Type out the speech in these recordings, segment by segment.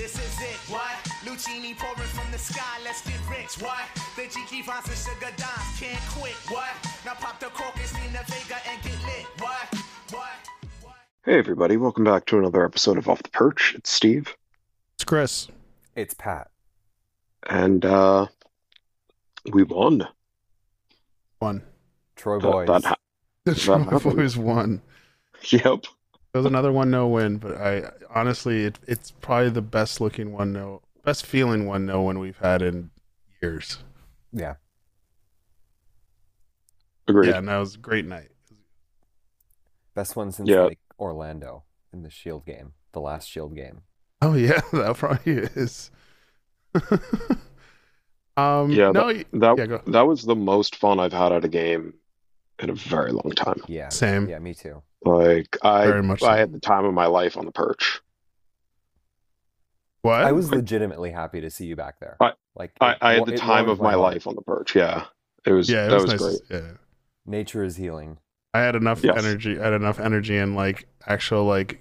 This is it, what? Lucini pouring from the sky, let's get rich, what? The Jiki Vines and Sugar Dimes can't quit, what? Now pop the crocus, Nina Vega, and get lit, what? What? What? Hey everybody, welcome back to another episode of Off the Perch. It's Steve, It's Chris. It's Pat. and uh we won. One. Troy That- Boys. that ha- That Troy. Boys won. yep. It was another one no win, but I honestly, it, it's probably the best looking one no, best feeling one no win we've had in years. yeah. Agreed. Yeah, and that was a great night. Best one since Yeah. like Orlando in the Shield game, the last Shield game. Oh yeah, that probably is. um, Yeah, no, That Yeah, that was the most fun I've had at a game in a very long time. Yeah. same. Yeah, me too. Like I Very much so. I had the time of my life on the perch. What? I was legitimately happy to see you back there. I- like I, it I had the it time warmed of my heart. life on the perch. Yeah. It was yeah, it that was, was, nice. great. Yeah, Nature is healing. I had enough Yes. energy. I had enough energy and like actual like,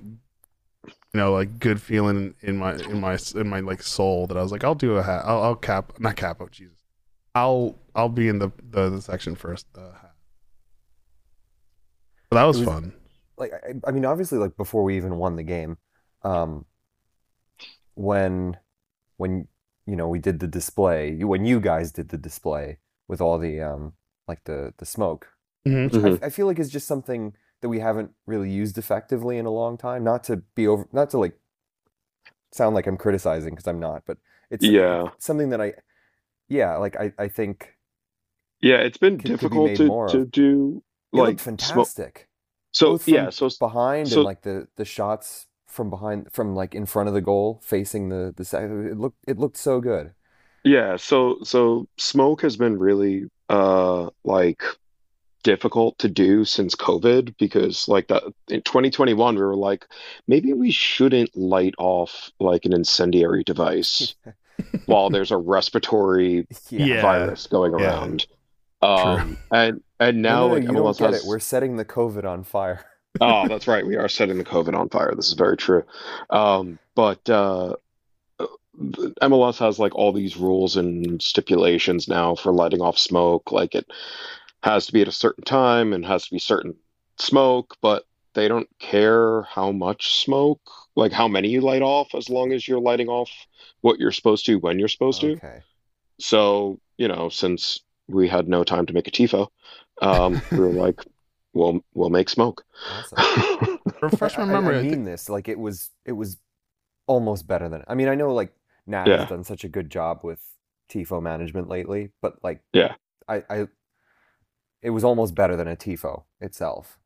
you know, like good feeling in my in my in my like soul that I was like, I'll do a hat. I'll, I'll cap not cap. Oh Jesus, I'll I'll be in the the, the section first. The hat. But that was, was- fun. Like I, I mean, obviously, like before we even won the game, um, when when you know we did the display, when you guys did the display with all the um like the the smoke, Mhm. Mhm. I, I feel like it's just something that we haven't really used effectively in a long time. Not to be over, not to like sound like I'm criticizing because I'm not, but it's Yeah. something that I, yeah, like I, I think Yeah, it's been Could- could be difficult to, to do it like looked smoke. fantastic. So Both from yeah, so behind so- and like the the shots from behind, from like in front of the goal, facing the the side. It looked it looked so good. Yeah, so so smoke has been really uh like difficult to do since COVID because like that in 2021 we were like maybe we shouldn't light off like an incendiary device while there's a respiratory Yeah. virus going Yeah. around. Um and and now no, no, like you don't get has it. We're setting the COVID on fire. Oh, that's right. We are setting the COVID on fire. This is very true. Um, but uh, MLS has like all these rules and stipulations now for lighting off smoke. Like it has to be at a certain time and has to be certain smoke, but they don't care how much smoke, like how many you light off, as long as you're lighting off what you're supposed to when you're supposed to. Okay. So, you know, since we had no time to make a TIFO, um, we were like, we'll we'll make smoke. Awesome. Refresh my I- I- memory. I, I mean this like it was it was almost better than I mean I know like Nat Yeah. has done such a good job with tifo management lately, but like Yeah. I I it was almost better than a tifo itself.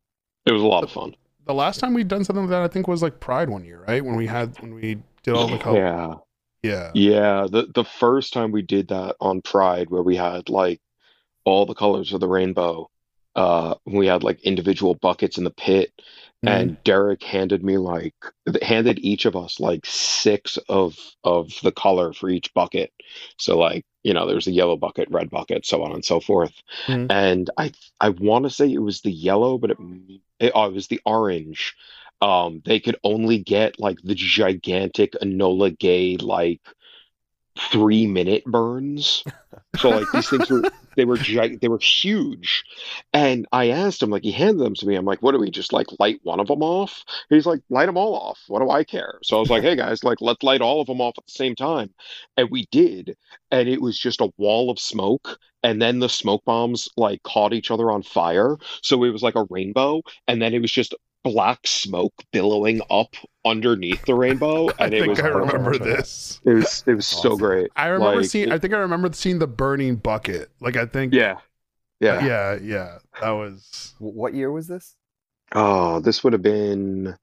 It was a lot of fun. the last time we'd done something like that, I think was like Pride one year, right? When we had when we did all the color. Yeah. Yeah. Yeah. The the first time we did that on Pride where we had like all the colors of the rainbow, uh we had like individual buckets in the pit Mm-hmm. and Derek handed me like handed each of us like six of of the color for each bucket. So like, you know, there's a yellow bucket, red bucket, so on and so forth. Mhm. And I I want to say it was the yellow, but it, it oh, it was the orange. Um, they could only get like the gigantic Enola Gay like three minute burns. So like these things were they were gi- they were huge, and I asked him like he handed them to me. I'm like, what do we just like light one of them off? He's like, light them all off. What do I care? So I was like, hey guys, like let's light all of them off at the same time, and we did, and it was just a wall of smoke. And then the smoke bombs like caught each other on fire, so it was like a rainbow, and then it was just black smoke billowing up underneath the rainbow, I and it think was I remember this. It was it was so great. I remember Like, seeing. it- I think I remember seeing the burning bucket. Like I think. yeah, yeah. Yeah. Yeah. That was. What year was this? Oh, this would have been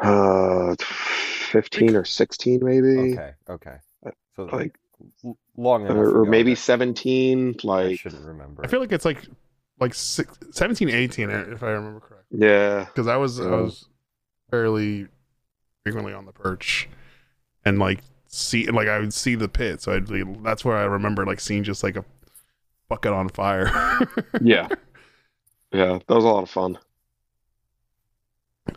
uh 15 or 16 maybe. Okay, okay. So Like l- long enough or, or maybe that 17 I shouldn't remember. I feel like it's like like six, 17, 18, if I remember correctly. yeah. Because I was I was fairly frequently on the perch, and like see like I would see the pit, so I'd be, that's where I remember like seeing just like a bucket on fire. Yeah. Yeah, that was a lot of fun.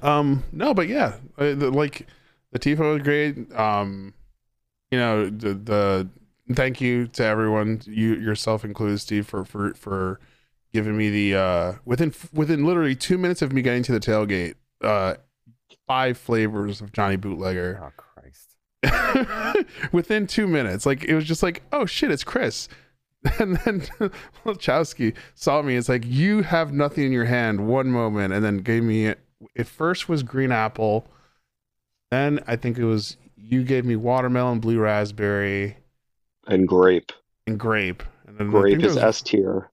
Um, no, but yeah, the, like the tifo was great. Um, you know, the the thank you to everyone, you yourself included, Steve, for for for giving me the uh within within literally two minutes of me getting to the tailgate, uh, five flavors of Johnny Bootlegger oh Christ. within two minutes. Like it was just like, oh shit, it's Chris. And then Wachowski saw me. It's like you have nothing in your hand. One moment, and then gave me it. It first was green apple. Then I think it was you gave me watermelon, blue raspberry, And grape. and grape. And then Grape think it is was S tier.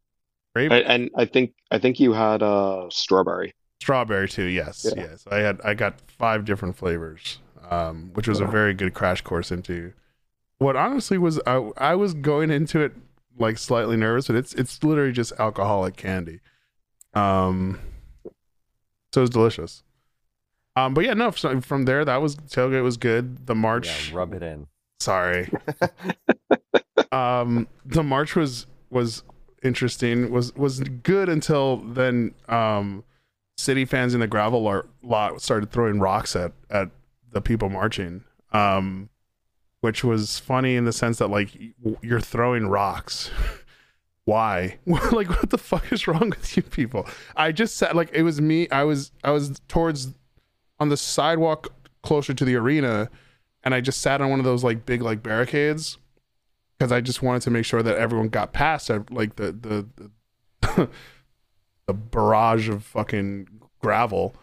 grape, And, and I think I think you had uh strawberry. Strawberry too. Yes, Yeah. yes. I had I got five different flavors, um, which was a very good crash course into what honestly was I, I was going into it like slightly nervous, but it's it's literally just alcoholic candy. Um, so it's delicious. Um, but yeah, no. So from there, that was tailgate was good. The march, Yeah, rub it in. sorry. um, the march was was interesting. was was good until then. Um, city fans in the gravel lot started throwing rocks at at the people marching. Um, which was funny in the sense that like you're throwing rocks. Why? like what the fuck is wrong with you people? I just sat like it was me. I was I was towards on the sidewalk closer to the arena and I just sat on one of those like big like barricades because I just wanted to make sure that everyone got past like the the the, the barrage of fucking gravel.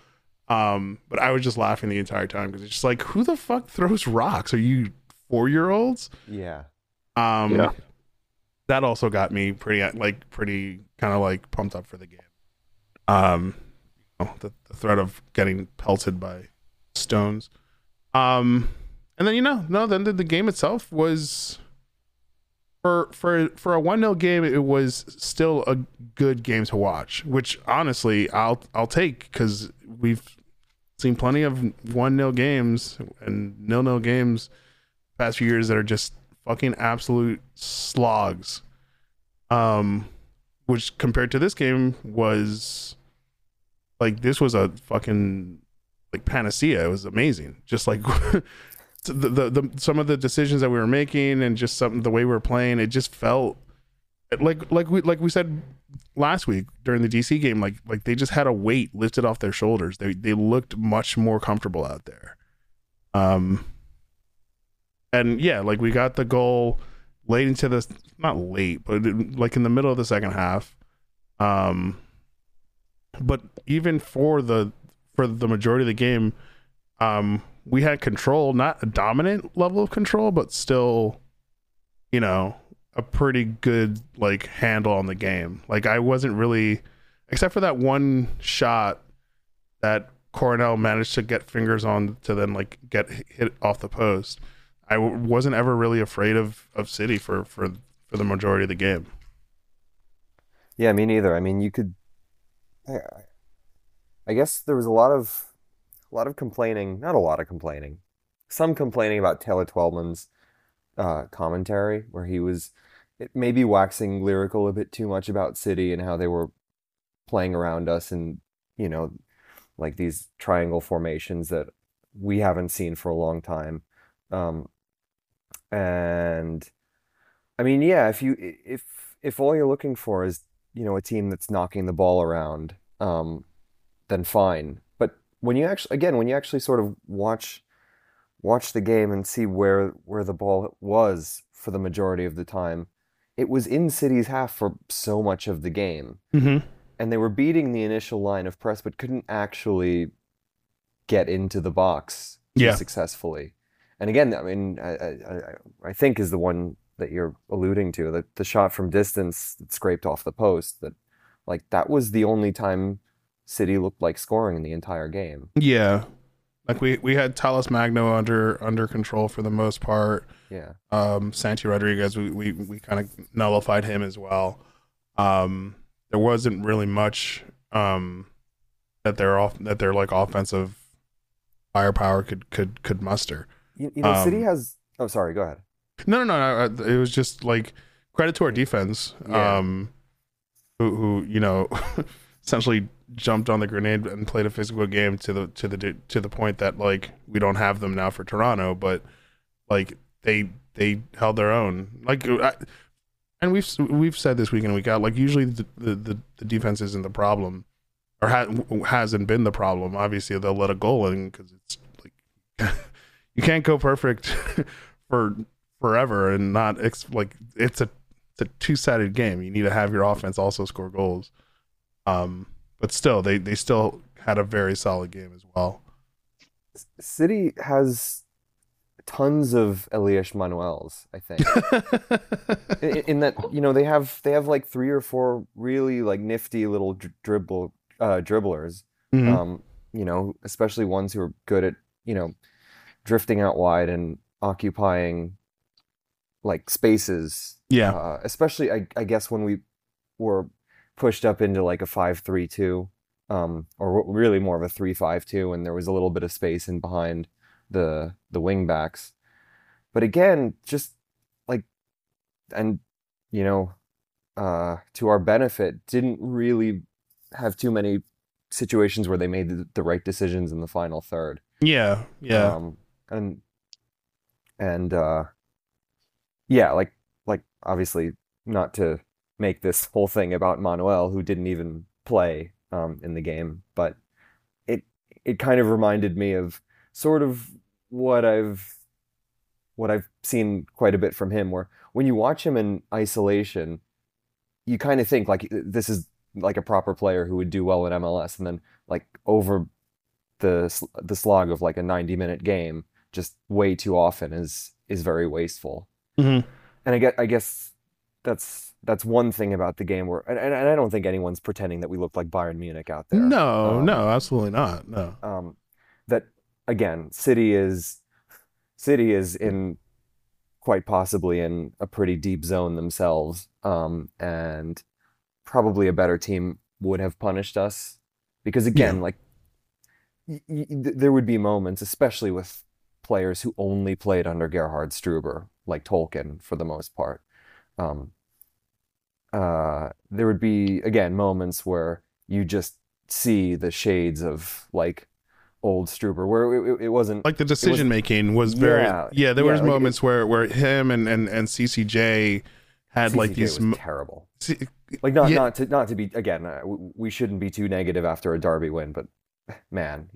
Um, but I was just laughing the entire time because it's just like, who the fuck throws rocks? Are you four year olds? Yeah. Um, Yeah. that also got me pretty like pretty kind of like pumped up for the game. Um, you know, the, the threat of getting pelted by stones. Um, and then you know, no, then the, the game itself was for for for a one 0 game. It was still a good game to watch, which honestly I'll I'll take because we've seen plenty of one 0 games and nil nil games past few years that are just fucking absolute slogs. Um, which compared to this game was like this was a fucking like panacea. It was amazing. Just like the, the the some of the decisions that we were making and just some the way we were playing, it just felt like like we like we said last week during the DC game, like like they just had a weight lifted off their shoulders. They they looked much more comfortable out there. Um and yeah, like we got the goal late into the not late, but like in the middle of the second half. Um, but even for the for the majority of the game, um, we had control, not a dominant level of control, but still, you know, a pretty good like handle on the game. Like I wasn't really, except for that one shot that Coronel managed to get fingers on to then like get hit off the post. I w- wasn't ever really afraid of of City for for for the majority of the game. Yeah, me neither. I mean, you could. I, I guess there was a lot of, a lot of complaining. Not a lot of complaining. Some complaining about Taylor Twellman's uh, commentary, where he was maybe waxing lyrical a bit too much about City and how they were playing around us and you know, like these triangle formations that we haven't seen for a long time. Um, and I mean, yeah, if you if if all you're looking for is you know a team that's knocking the ball around, um, then fine. When you actually again when you actually sort of watch watch the game and see where where the ball was for the majority of the time, it was in City's half for so much of the game, Mm-hmm. and they were beating the initial line of press, but couldn't actually get into the box Yeah. successfully. And again, I mean, I, I, I- I think is the one that you're alluding to, that the shot from distance that scraped off the post, that like that was the only time City looked like scoring in the entire game. Yeah, Like we we had Talles Magno under under control for the most part. Yeah. Um, Santi Rodriguez, we we, we kind of nullified him as well. Um, there wasn't really much um that their off that their like offensive firepower could could could muster. You, you know, City Um, has. Oh, sorry. Go ahead. No, no, no. no, It was just like credit to our defense, Yeah. um, who, who you know, essentially jumped on the grenade and played a physical game to the to the to the point that like we don't have them now for Toronto, but like they they held their own. Like, I, and we've we've said this week and week out. Like usually the the, the, the defense isn't the problem, or ha- hasn't been the problem. Obviously they'll let a goal in because it's like you can't go perfect for forever and not ex- like it's a it's a two sided game. You need to have your offense also score goals. Um, but still, they they still had a very solid game as well. City has tons of Elias Manoels, I think. in, in that you know they have they have like three or four really like nifty little dr- dribble uh, dribblers. Mhm. Um, you know, especially ones who are good at you know drifting out wide and occupying like spaces. yeah, Uh, especially I, I guess when we were pushed up into like a five three two, um, or really more of a three five two, and there was a little bit of space in behind the the wing backs. But again, just like and you know, uh, to our benefit, didn't really have too many situations where they made the, the right decisions in the final third. yeah, yeah. Um, and and uh, yeah, like like obviously not to make this whole thing about Manoel, who didn't even play um, in the game, but it it kind of reminded me of sort of what I've what I've seen quite a bit from him, where when you watch him in isolation, you kind of think like this is like a proper player who would do well in MLS, and then like over the the slog of like a 90 minute game just way too often is is very wasteful. Mhm. And I get I guess that's that's one thing about the game where and, and I don't think anyone's pretending that we look like Bayern Munich out there. No, Um, no, absolutely not. No. um, that again, City is City is in quite possibly in a pretty deep zone themselves, um, and probably a better team would have punished us because again, Yeah. like y- y- there would be moments, especially with players who only played under Gerhard Struber, like Tolkin for the most part. Um, uh, there would be again moments where you just see the shades of like old Struber, where it, it- it wasn't Like the decision making was very Yeah, yeah. there yeah, was like it- moments where where him and and and CCJ had like these. was m- terrible. C- Like not Yeah. not to not to be again, uh, we shouldn't be too negative after a Derby win, but man,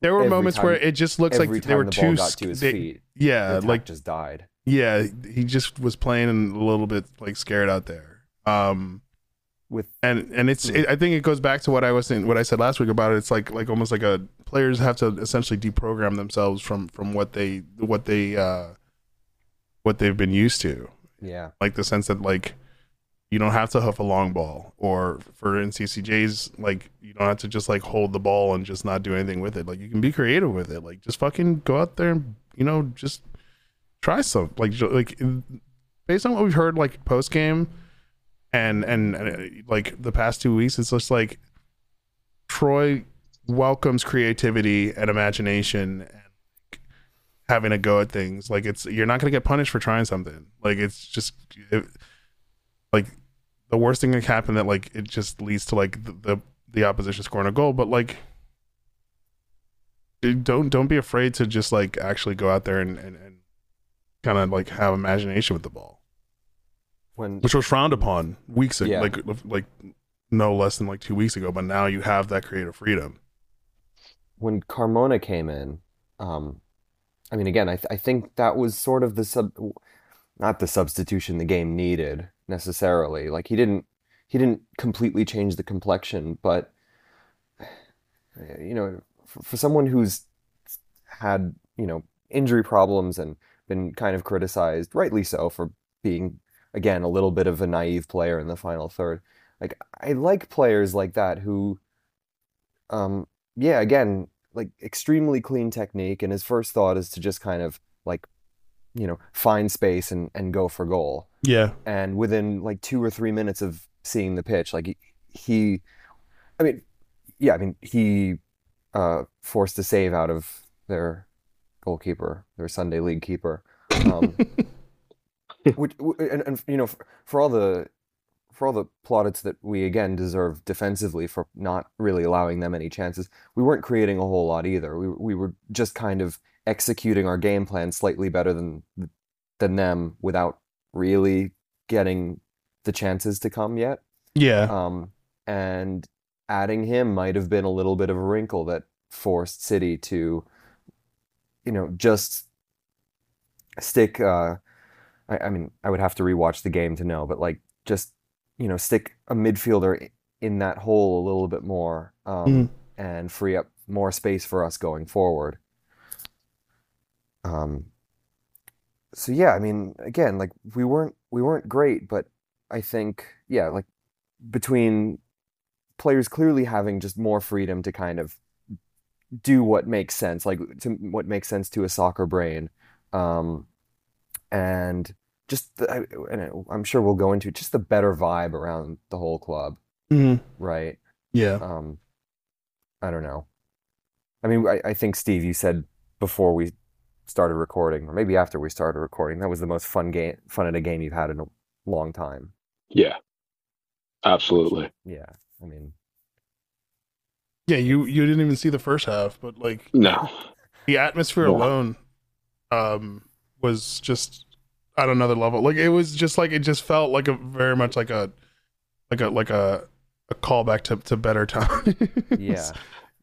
there were moments time- where it just looks like they were the too got to his they- feet, Yeah, like just died. yeah, he just was playing a little bit like scared out there. Um, With and and it's it, I think it goes back to what I was saying, what I said last week about it. It's like like almost like a players have to essentially deprogram themselves from from what they what they uh what they've been used to. yeah, Like the sense that like you don't have to hoof a long ball, or for NCCJ's like you don't have to just like hold the ball and just not do anything with it. Like you can be creative with it. Like just fucking go out there and you know just try some like like based on what we've heard like post game and, and uh, like the past two weeks, it's just like Troy welcomes creativity and imagination and having a go at things. Like it's you're not gonna get punished for trying something. Like it's just it, like the worst thing that can happen that like it just leads to like the, the the opposition scoring a goal. But like don't don't be afraid to just like actually go out there and and, and kind of like have imagination with the ball when which was frowned upon weeks ago, Yeah. like like no less than like two weeks ago. But now you have that creative freedom. when Carmona came in, um, I mean, again, I th I think that was sort of the sub, not the substitution the game needed necessarily. Like he didn't he didn't completely change the complexion, but you know, for, for someone who's had you know injury problems and been kind of criticized, rightly so, for being again a little bit of a naive player in the final third. Like I like players like that who, um, yeah, again, like extremely clean technique, and his first thought is to just kind of like, you know, find space and and go for goal. Yeah. And within like two or three minutes of seeing the pitch, like he, he I mean, yeah, I mean he uh, forced a save out of their goalkeeper, their Sunday league keeper. Um, which, and, and you know, for, for all the for all the plaudits that we again deserve defensively for not really allowing them any chances, we weren't creating a whole lot either. We we were just kind of executing our game plan slightly better than than them without really getting the chances to come yet. Yeah. Um, and adding him might have been a little bit of a wrinkle that forced City to, you know, just stick. Uh, I, I mean, I would have to rewatch the game to know, but like just you know, stick a midfielder in that hole a little bit more um, Mhm. and free up more space for us going forward. Um, so yeah, I mean, again, like we weren't we weren't great, but I think yeah, like between players clearly having just more freedom to kind of do what makes sense, like to what makes sense to a soccer brain, um, and just the, I, and I'm sure we'll go into just the better vibe around the whole club, Mhm. right? Yeah. Um, I don't know. I mean, I, I think Steve, you said before we started recording, or maybe after we started recording, that was the most fun game, fun at a game you've had in a long time. Yeah, absolutely. Yeah, I mean, Yeah. You you didn't even see the first half, but like No, the atmosphere No. alone, um, was just at another level. Like it was just like it just felt like a very much like a like a like a a callback to to better times. yeah,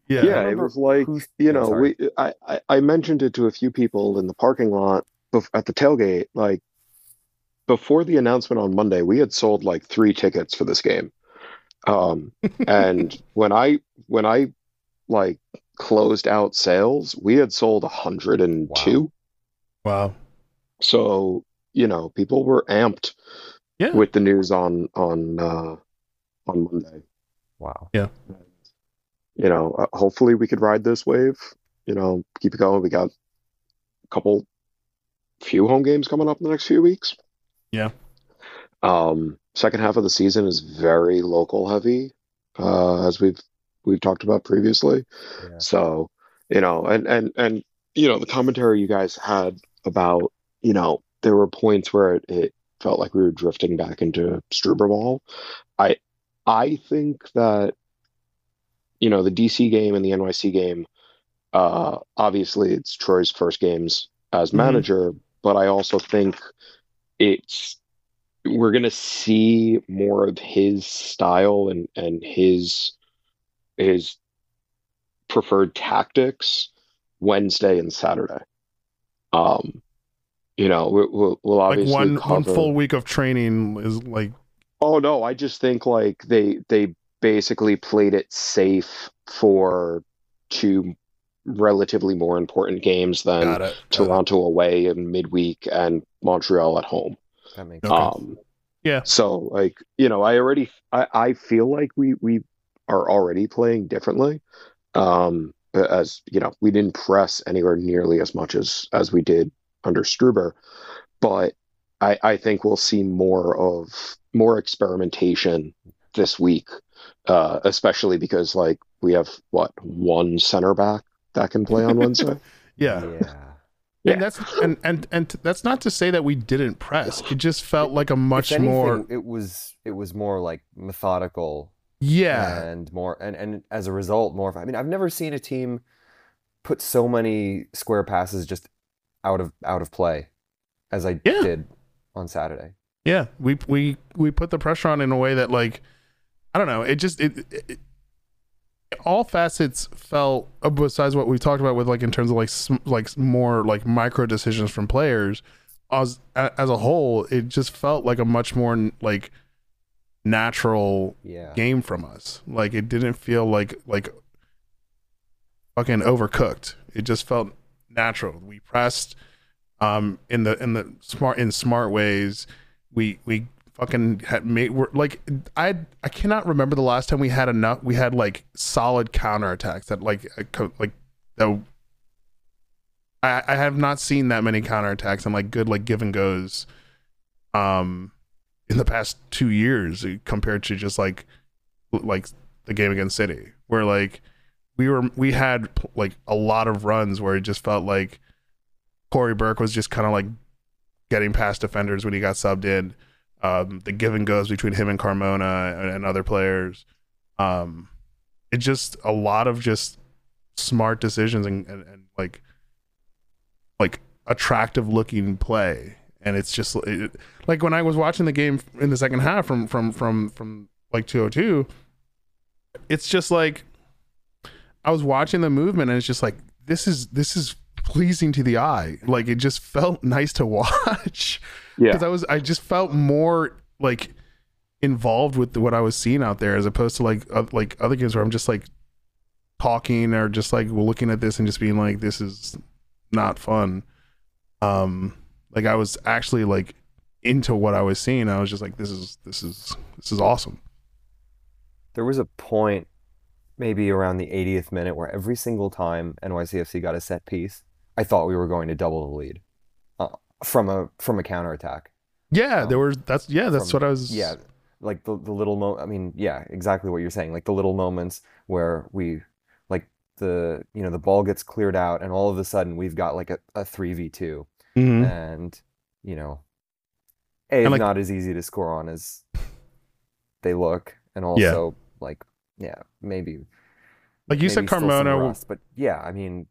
Yeah. yeah, it was like who's- you know sorry. we I, I I mentioned it to a few people in the parking lot bef- at the tailgate like before the announcement on Monday we had sold like three tickets for this game um and when I when I like closed out sales we had sold 102 Wow. So you know people were amped Yeah. with the news on on uh on Monday wow. Yeah. You know, uh, hopefully we could ride this wave. You know, keep it going. We got a couple, few home games coming up in the next few weeks. Yeah. Um, second half of the season is very local heavy, uh, as we've we've talked about previously. Yeah. So, you know, and and and you know, the commentary you guys had about, you know, there were points where it, it felt like we were drifting back into Struber ball. I I think that you know, the DC game and the NYC game, uh, obviously it's Troy's first games as Mhm. manager, but I also think it's we're gonna see more of his style and and his his preferred tactics Wednesday and Saturday. Um, you know, we- we'll we'll Like obviously one one cover. full week of training is like Oh no, I just think like they they basically played it safe for two relatively more important games than it. Toronto away in midweek and Montreal at home. That makes sense. Um, Yeah. So like you know, I already I, I feel like we we are already playing differently. Um, as you know, we didn't press anywhere nearly as much as as we did under Struber, but I I think we'll see more of more experimentation this week, uh, especially because like we have what one center back that can play on Wednesday. Yeah. yeah. Yeah. And that's and, and and that's not to say that we didn't press. It just felt like a much anything, more it was it was more like methodical yeah. and more and and as a result more i mean i've never seen a team put so many square passes just out of out of play as i Yeah. did on saturday Yeah, we we we put the pressure on in a way that like I don't know. It just it, it, all facets felt uh, besides what we talked about with like in terms of like sm- like more like micro decisions from players as as a whole. It just felt like a much more like natural yeah game from us. Like it didn't feel like like fucking overcooked. It just felt natural. We pressed um in the in the smart in smart ways. We we fucking had made we're like I I cannot remember the last time we had enough we had like solid counterattacks that like uh, like that I, I have not seen that many counterattacks and like good like give and goes um in the past two years compared to just like like the game against City where like we were we had like a lot of runs where it just felt like Cory Burke was just kind of like getting past defenders when he got subbed in. Um, the give and goes between him and Carmona and, and other players. Um, it just a lot of just smart decisions and, and, and like like attractive looking play. And it's just it, like when I was watching the game in the second half from from from from like 202, it's just like I was watching the movement and it's just like this is this is pleasing to the eye. Like it just felt nice to watch. Yeah. Because I was I just felt more like involved with what I was seeing out there as opposed to like uh, like other games where I'm just like talking or just like looking at this and just being like this is not fun. Um like I was actually like into what I was seeing. I was just like this is this is this is awesome. There was a point maybe around the 80th minute where every single time NYCFC got a set piece, I thought we were going to double the lead uh, from a from a counterattack. Yeah, Um, there was that's yeah, that's from- what I was Yeah, like the the little mo. I mean, yeah, exactly what you're saying. Like the little moments where we, like the you know the ball gets cleared out, and all of a sudden we've got like a a three v two, Mhm. and you know, a it's like- not as easy to score on as they look, and Yeah. also like yeah, maybe Like you said maybe some Carmona rust, but yeah, I mean,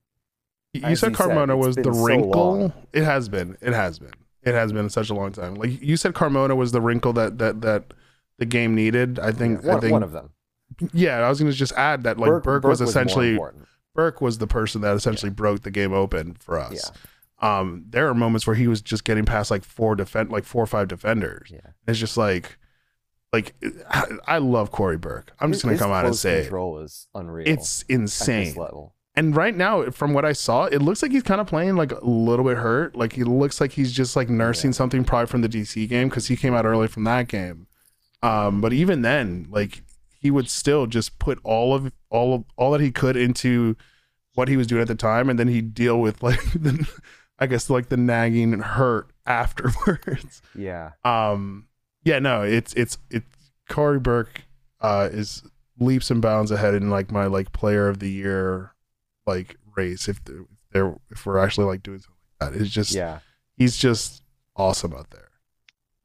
You said you Carmona it's was the been so wrinkle. It has been. It has been. It has been such a long time. Like you said, Carmona was the wrinkle that that that the game needed. I think. yeah, one, I think. one of them. yeah, I was going to just add that like Burke, was more essentially. Burke was the person that essentially broke the game open for us. Yeah. Um, there are moments where he was just getting past like four defend, like four or five defenders. Yeah. It's just like, like I, love Cory Burke. I'm just His- gonna come out and say control is unreal. it's insane. level. And right now, from what I saw, it looks like he's kind of playing like a little bit hurt. Like he looks like he's just like nursing Yeah. something probably from the DC game because he came out early from that game. Um, but even then, like he would still just put all of all of all that he could into what he was doing at the time, and then he'd deal with like the, I guess like the nagging hurt afterwards. Yeah. Um, yeah, no, it's it's it's Cory Burke uh, is leaps and bounds ahead in like my like player of the year like race if they're, if, we're actually like doing something like that. It's just Yeah. he's just awesome out there.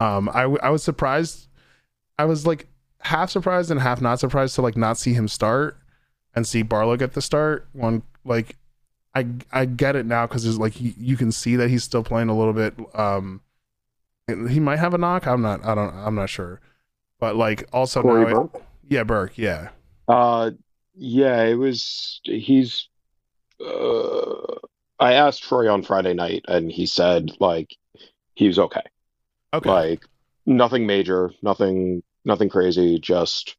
Um, I I was surprised. I was like half surprised and half not surprised to like not see him start and see Barlow get the start. One like I I get it now because there's like he, you can see that he's still playing a little bit. Um, he might have a knock. I'm not. I don't. I'm not sure. But like also Cory now, it- yeah, Burke, yeah, Uh, yeah, it was. He's. Uh, I asked Troy on Friday night, and he said like he was okay. okay, Like nothing major, nothing, nothing crazy. Just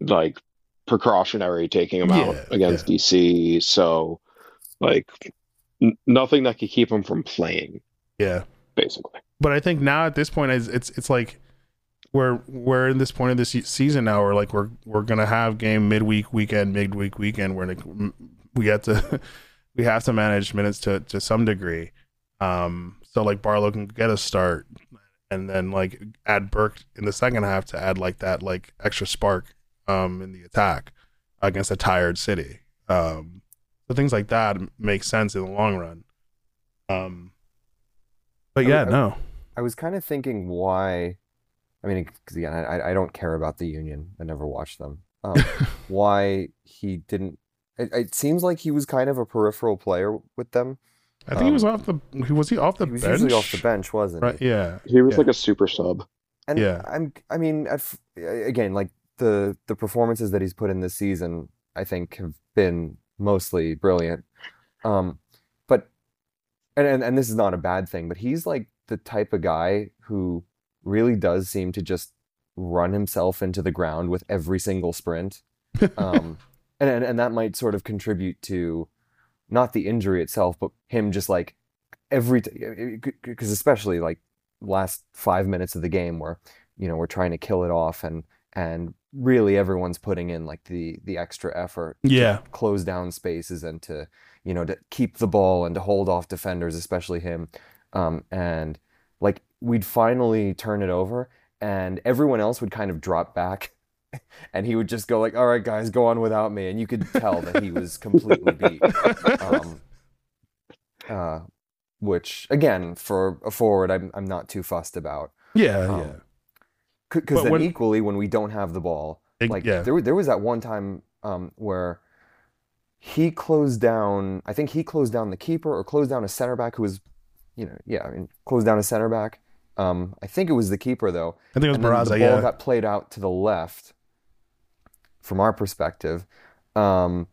like precautionary taking him out against yeah. DC. So like n- nothing that could keep him from playing, yeah. Basically. but I think now at this point, it's it's, it's like we're we're in this point of this season now. Where like we're we're gonna have game midweek, weekend, midweek, weekend. M- we have to we have to manage minutes to to some degree. Um, so like Barlow can get a start, and then like add Burke in the second half to add like that like extra spark um in the attack against a tired City. Um, so things like that make sense in the long run. Um, but I- yeah, I- no. I was kind of thinking why. I mean, because again, I, I don't care about the Union. I never watched them. Um, why he didn't? It, it seems like he was kind of a peripheral player with them. I think he was Um, off the. He was he off the he was bench? usually off the bench, wasn't Right? he? Yeah. He was Yeah. like a super sub. And Yeah. I'm. I mean, at, f- again, like the the performances that he's put in this season, I think have been mostly brilliant. Um, but and, and and this is not a bad thing, but he's like the type of guy who really does seem to just run himself into the ground with every single sprint. Um, and, and and that might sort of contribute to not the injury itself, but him just like every because especially like last five minutes of the game where you know we're trying to kill it off and and really everyone's putting in like the the extra effort Yeah. close down spaces and to you know to keep the ball and to hold off defenders especially him um, and like we'd finally turn it over and everyone else would kind of drop back and he would just go like all right guys go on without me and you could tell that he was completely beat um, uh, which again for a forward I'm, I'm not too fussed about yeah, um, yeah. because then when- equally when we don't have the ball like yeah. there, there was that one time um, where he closed down i think he closed down the keeper or closed down a center back who was you know yeah i mean closed down a center back. Um, i think it was the keeper though. I think it was and then Barraza, the ball yeah. got played out to the left from our perspective. Um,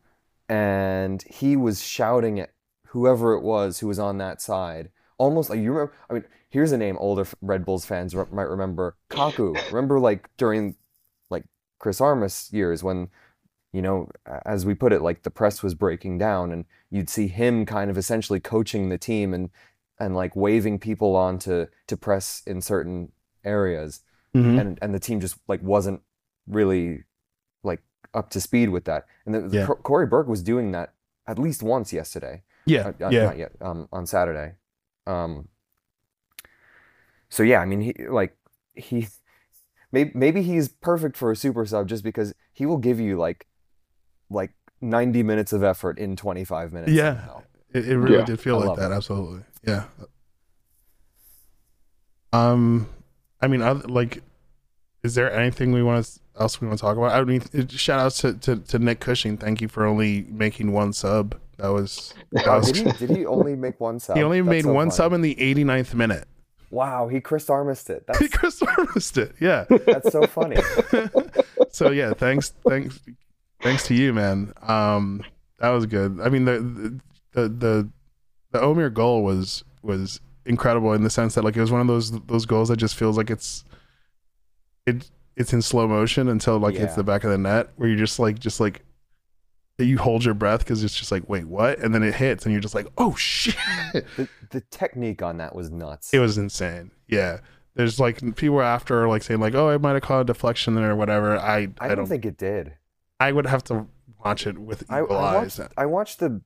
and he was shouting at whoever it was who was on that side. Almost like you remember i mean here's a name older red bulls fans re- might remember. Kaku. Remember like during like chris armas years when you know as we put it like the press was breaking down and you'd see him kind of essentially coaching the team and and like waving people on to to press in certain areas Mhm. and and the team just like wasn't really like up to speed with that. And the, the Yeah. Co- Cory Burke was doing that at least once yesterday. Yeah, Uh, uh, yeah. not yet. Um, on Saturday. Um. So yeah, I mean, he like he maybe maybe he's perfect for a super sub just because he will give you like like 90 minutes of effort in 25 minutes. Yeah. It, it really Yeah, did feel I like that. it. Absolutely. Yeah. Um, I mean, other, like, is there anything we want to else we want to talk about? I mean, shout outs to, to to Nick Cushing. Thank you for only making one sub. That was that was. did he did he only make one sub? he only That's made so one funny. sub in the 89th minute. Wow, he Chris Armist it. He That's Chris Armist it. Yeah. that's so funny. so yeah, thanks, thanks, thanks to you, man. Um, that was good. I mean, the the the the Omir goal was was incredible in the sense that like it was one of those those goals that just feels like it's it it's in slow motion until like hits Yeah. the back of the net where you're just like just like you hold your breath because it's just like wait what and then it hits and you're just like oh shit The, the technique on that was nuts. it was insane yeah there's like people after like saying like oh i might have caught a deflection or whatever i I don't think it did. I would have to watch it with I, I eyes. watched I watched the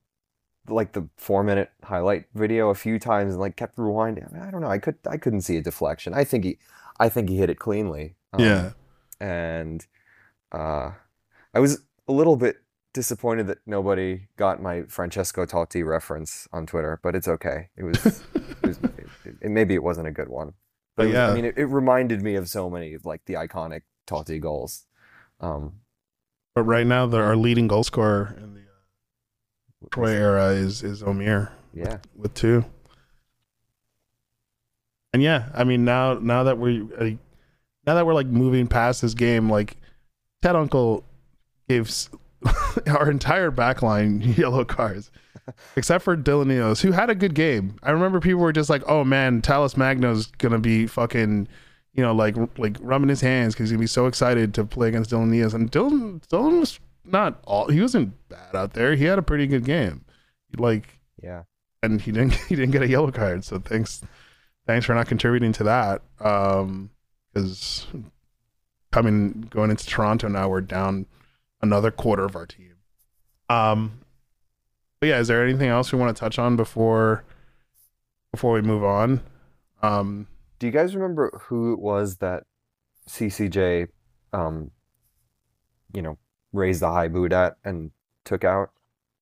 like the four minute highlight video a few times and like kept rewinding. I, mean, I don't know. I could I couldn't see a deflection. I think he I think he hit it cleanly. Um, yeah, And uh I was a little bit disappointed that nobody got my Francesco Totti reference on Twitter, but it's okay. It was, it was it, it- maybe it wasn't a good one. But But it was- yeah. I mean it, it reminded me of so many like the iconic Totti goals. Um but right now the, our leading goal scorer in the uh, Troy era is is Omir yeah. with two. And yeah, I mean now now that we uh, now that we're like moving past this game, like Ted Unkel gave our entire backline yellow cards, except for Dylan Nealis, who had a good game. I remember people were just like, "Oh man, Talles Magno's gonna be fucking." You know, like like rubbing his hands because he's gonna be so excited to play against Dylan Nealis, and Dylan Dylan was not all he wasn't bad out there. He had a pretty good game. Like Yeah. and he didn't he didn't get a yellow card. So thanks thanks for not contributing to that. Um, because coming going into Toronto now, we're down another quarter of our team. Um, but yeah, is there anything else we want to touch on before before we move on? Um, Do you guys remember who it was that CCJ, um, you know, raised the high boot at and took out?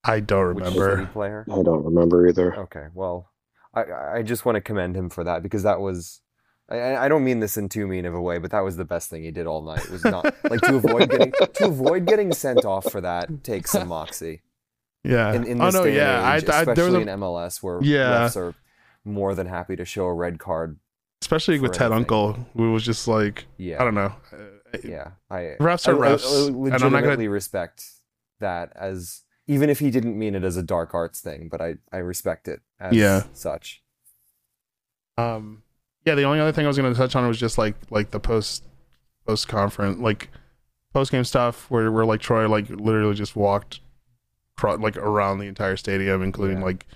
I don't Which city remember. player? I don't remember either. Okay, well, I I just want to commend him for that because that was. I, I don't mean this in too mean of a way, but that was the best thing he did all night. It was not like to avoid getting to avoid getting sent off for that takes some moxie. Yeah. In, in oh this no, day yeah. age, I, I there was especially a, in MLS where Yeah. refs are more than happy to show a red card. Especially with Ted anything. Unkel, who was just like Yeah, I don't know. Uh, yeah. I Refs are I- I- refs, I and I'm not gonna- respect that as even if he didn't mean it as a dark arts thing, but I I respect it as Yeah. such. Um, yeah, the only other thing I was going to touch on was just like like the post post conference like post game stuff where where like Troy like literally just walked cro- like around the entire stadium, including Yeah. like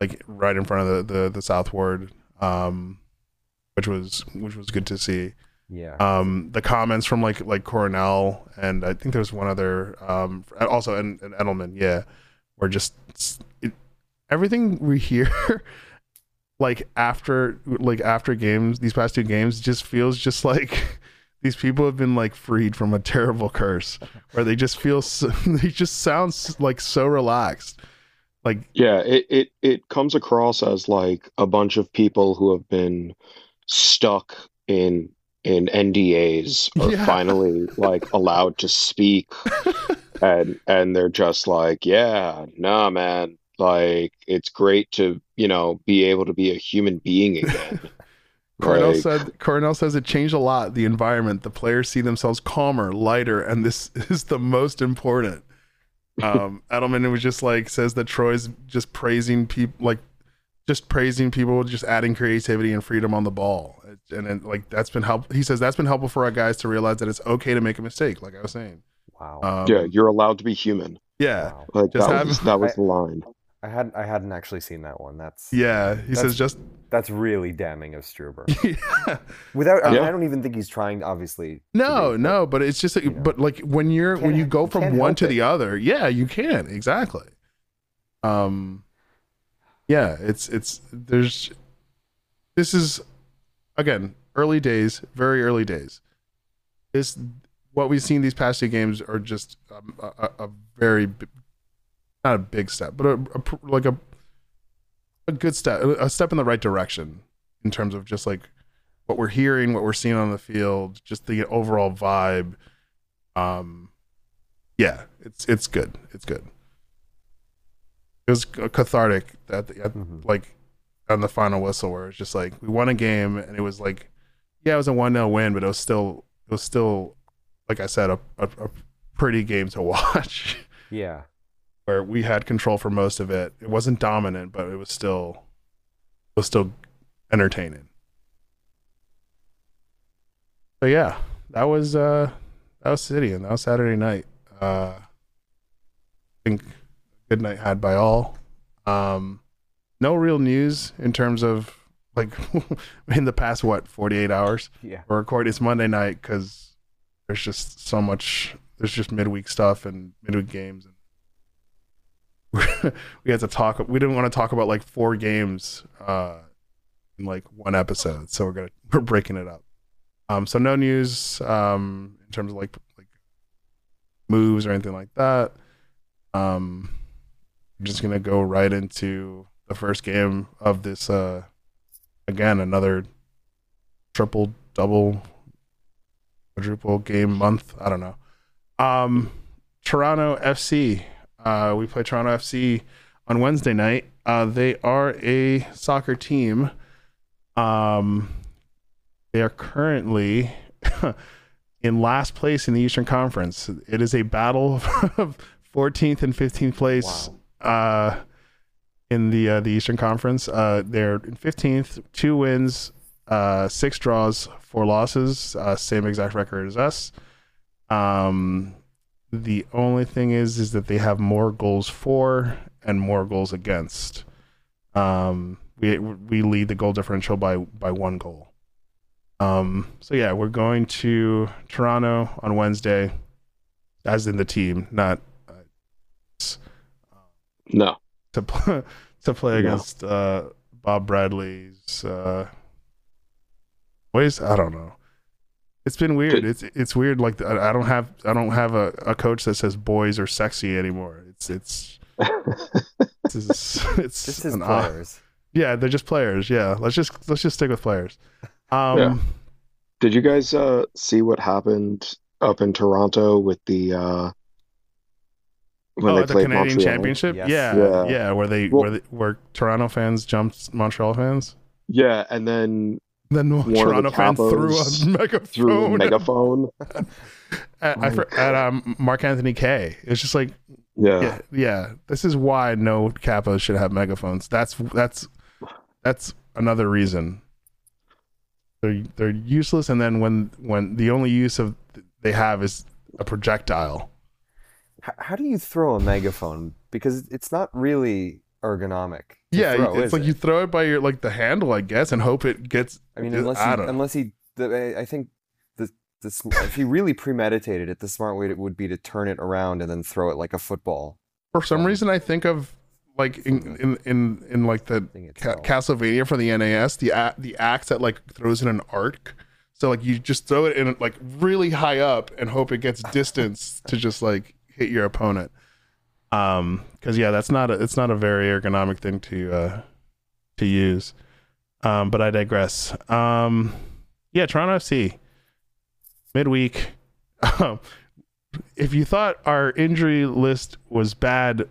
like right in front of the the, the South Ward, um, which was which was good to see. Yeah. um the comments from like like Coronel and I think there's one other um also and, and Edelman yeah were just it, everything we hear like after like after games these past two games just feels just like these people have been like freed from a terrible curse where they just feel so, they just sound s- like so relaxed like Yeah, it, it it comes across as like a bunch of people who have been stuck in in NDAs are Yeah. finally like allowed to speak and and they're just like, yeah, nah, man, like it's great to, you know, be able to be a human being again. Coronel Like, said Coronel says it changed a lot the environment the players see themselves calmer lighter and this is the most important um Edelman was just like says that Troy's just praising people like just praising people just adding creativity and freedom on the ball and then like that's been help he says that's been helpful for our guys to realize that it's okay to make a mistake like I was saying Wow. um, yeah, you're allowed to be human. yeah wow. Like Just that have- was that was I- the line. I hadn't I hadn't actually seen that one. That's yeah he says just that's really damning of Struber. yeah Without I, mean, Yeah. I don't even think he's trying obviously. to No, be, no, but it's just, that- you know. but like when you're when you go from one to it. the other, yeah, you can exactly. Um, yeah, it's it's there's this is again early days, very early days. This what we've seen these past two games are just a, a, a very not a big step, but a, a like a a good step, a step in the right direction in terms of just like what we're hearing, what we're seeing on the field, just the overall vibe. Um, yeah, it's it's good. It's good. It was cathartic at, the, at Mhm. like on the final whistle where it's just like we won a game and it was like, yeah, it was a one 0 win, but it was still it was still like I said a, a, a pretty game to watch Yeah. where we had control for most of it. It wasn't dominant, but it was still it was still entertaining. So yeah, that was uh that was City and that was Saturday night. Uh I think good night had by all. Um no real news in terms of like in the past what 48 hours. Yeah. We're recording it's Monday night because there's just so much. There's just midweek stuff and midweek games, and we had to talk. We didn't want to talk about like four games uh, in like one episode, so we're gonna we're breaking it up. Um, so no news um, in terms of like like moves or anything like that. Um, I'm just gonna go right into the first game of this. Uh, again, another triple double quadruple game month. I don't know. Um, Toronto FC. Uh, we play Toronto FC on Wednesday night. Uh, they are a soccer team. Um, they are currently in last place in the Eastern Conference. It is a battle of 14th and 15th place. Uh, in the uh, the Eastern Conference, uh, they're in 15th, two wins, uh, six draws, four losses, uh, same exact record as us. Um, the only thing is, is that they have more goals for and more goals against. Um, we we lead the goal differential by by one goal. Um, so yeah, we're going to Toronto on Wednesday, as in the team, not No. to play to play No. against uh, Bob Bradley's uh, boys. I don't know. It's been weird. Did- It's it's weird. Like I, I don't have I don't have a, a coach that says boys are sexy anymore. It's it's it's it's, it's Just his an odd- players. yeah, they're just players. Yeah, let's just let's just stick with players. Um, Yeah. Did you guys uh see what happened up in Toronto with the uh when oh, they the played Canadian Montreal? Championship. Yes. Yeah, Yeah. yeah, where they Well- where they, where Toronto fans jumped Montreal fans. Yeah, and then Then of the Toronto fan threw a Capos megaphone. through a megaphone. at, I, for- at um, Mark Anthony K. It's just like, Yeah. yeah, yeah. This is why no capos should have megaphones. That's that's that's another reason. They're they're useless, and then when when the only use of they have is a projectile. H- how do you throw a megaphone? Because it's not really ergonomic. Yeah, throw, it's like it? you throw it by your like the handle, I guess, and hope it gets. I mean, unless I he, unless he, the, I- think the sm- if he really premeditated it, the smart way would be to turn it around and then throw it like a football. For some Um, reason, I think of like in in in, in like the Ca- Castlevania for the NES, the a- the axe that like throws in an arc. So like you just throw it in like really high up and hope it gets distance to just like hit your opponent. Um, because yeah, that's not a it's not a very ergonomic thing to uh to use. Um, but I digress. Um, yeah, Toronto FC midweek. Um, if you thought our injury list was bad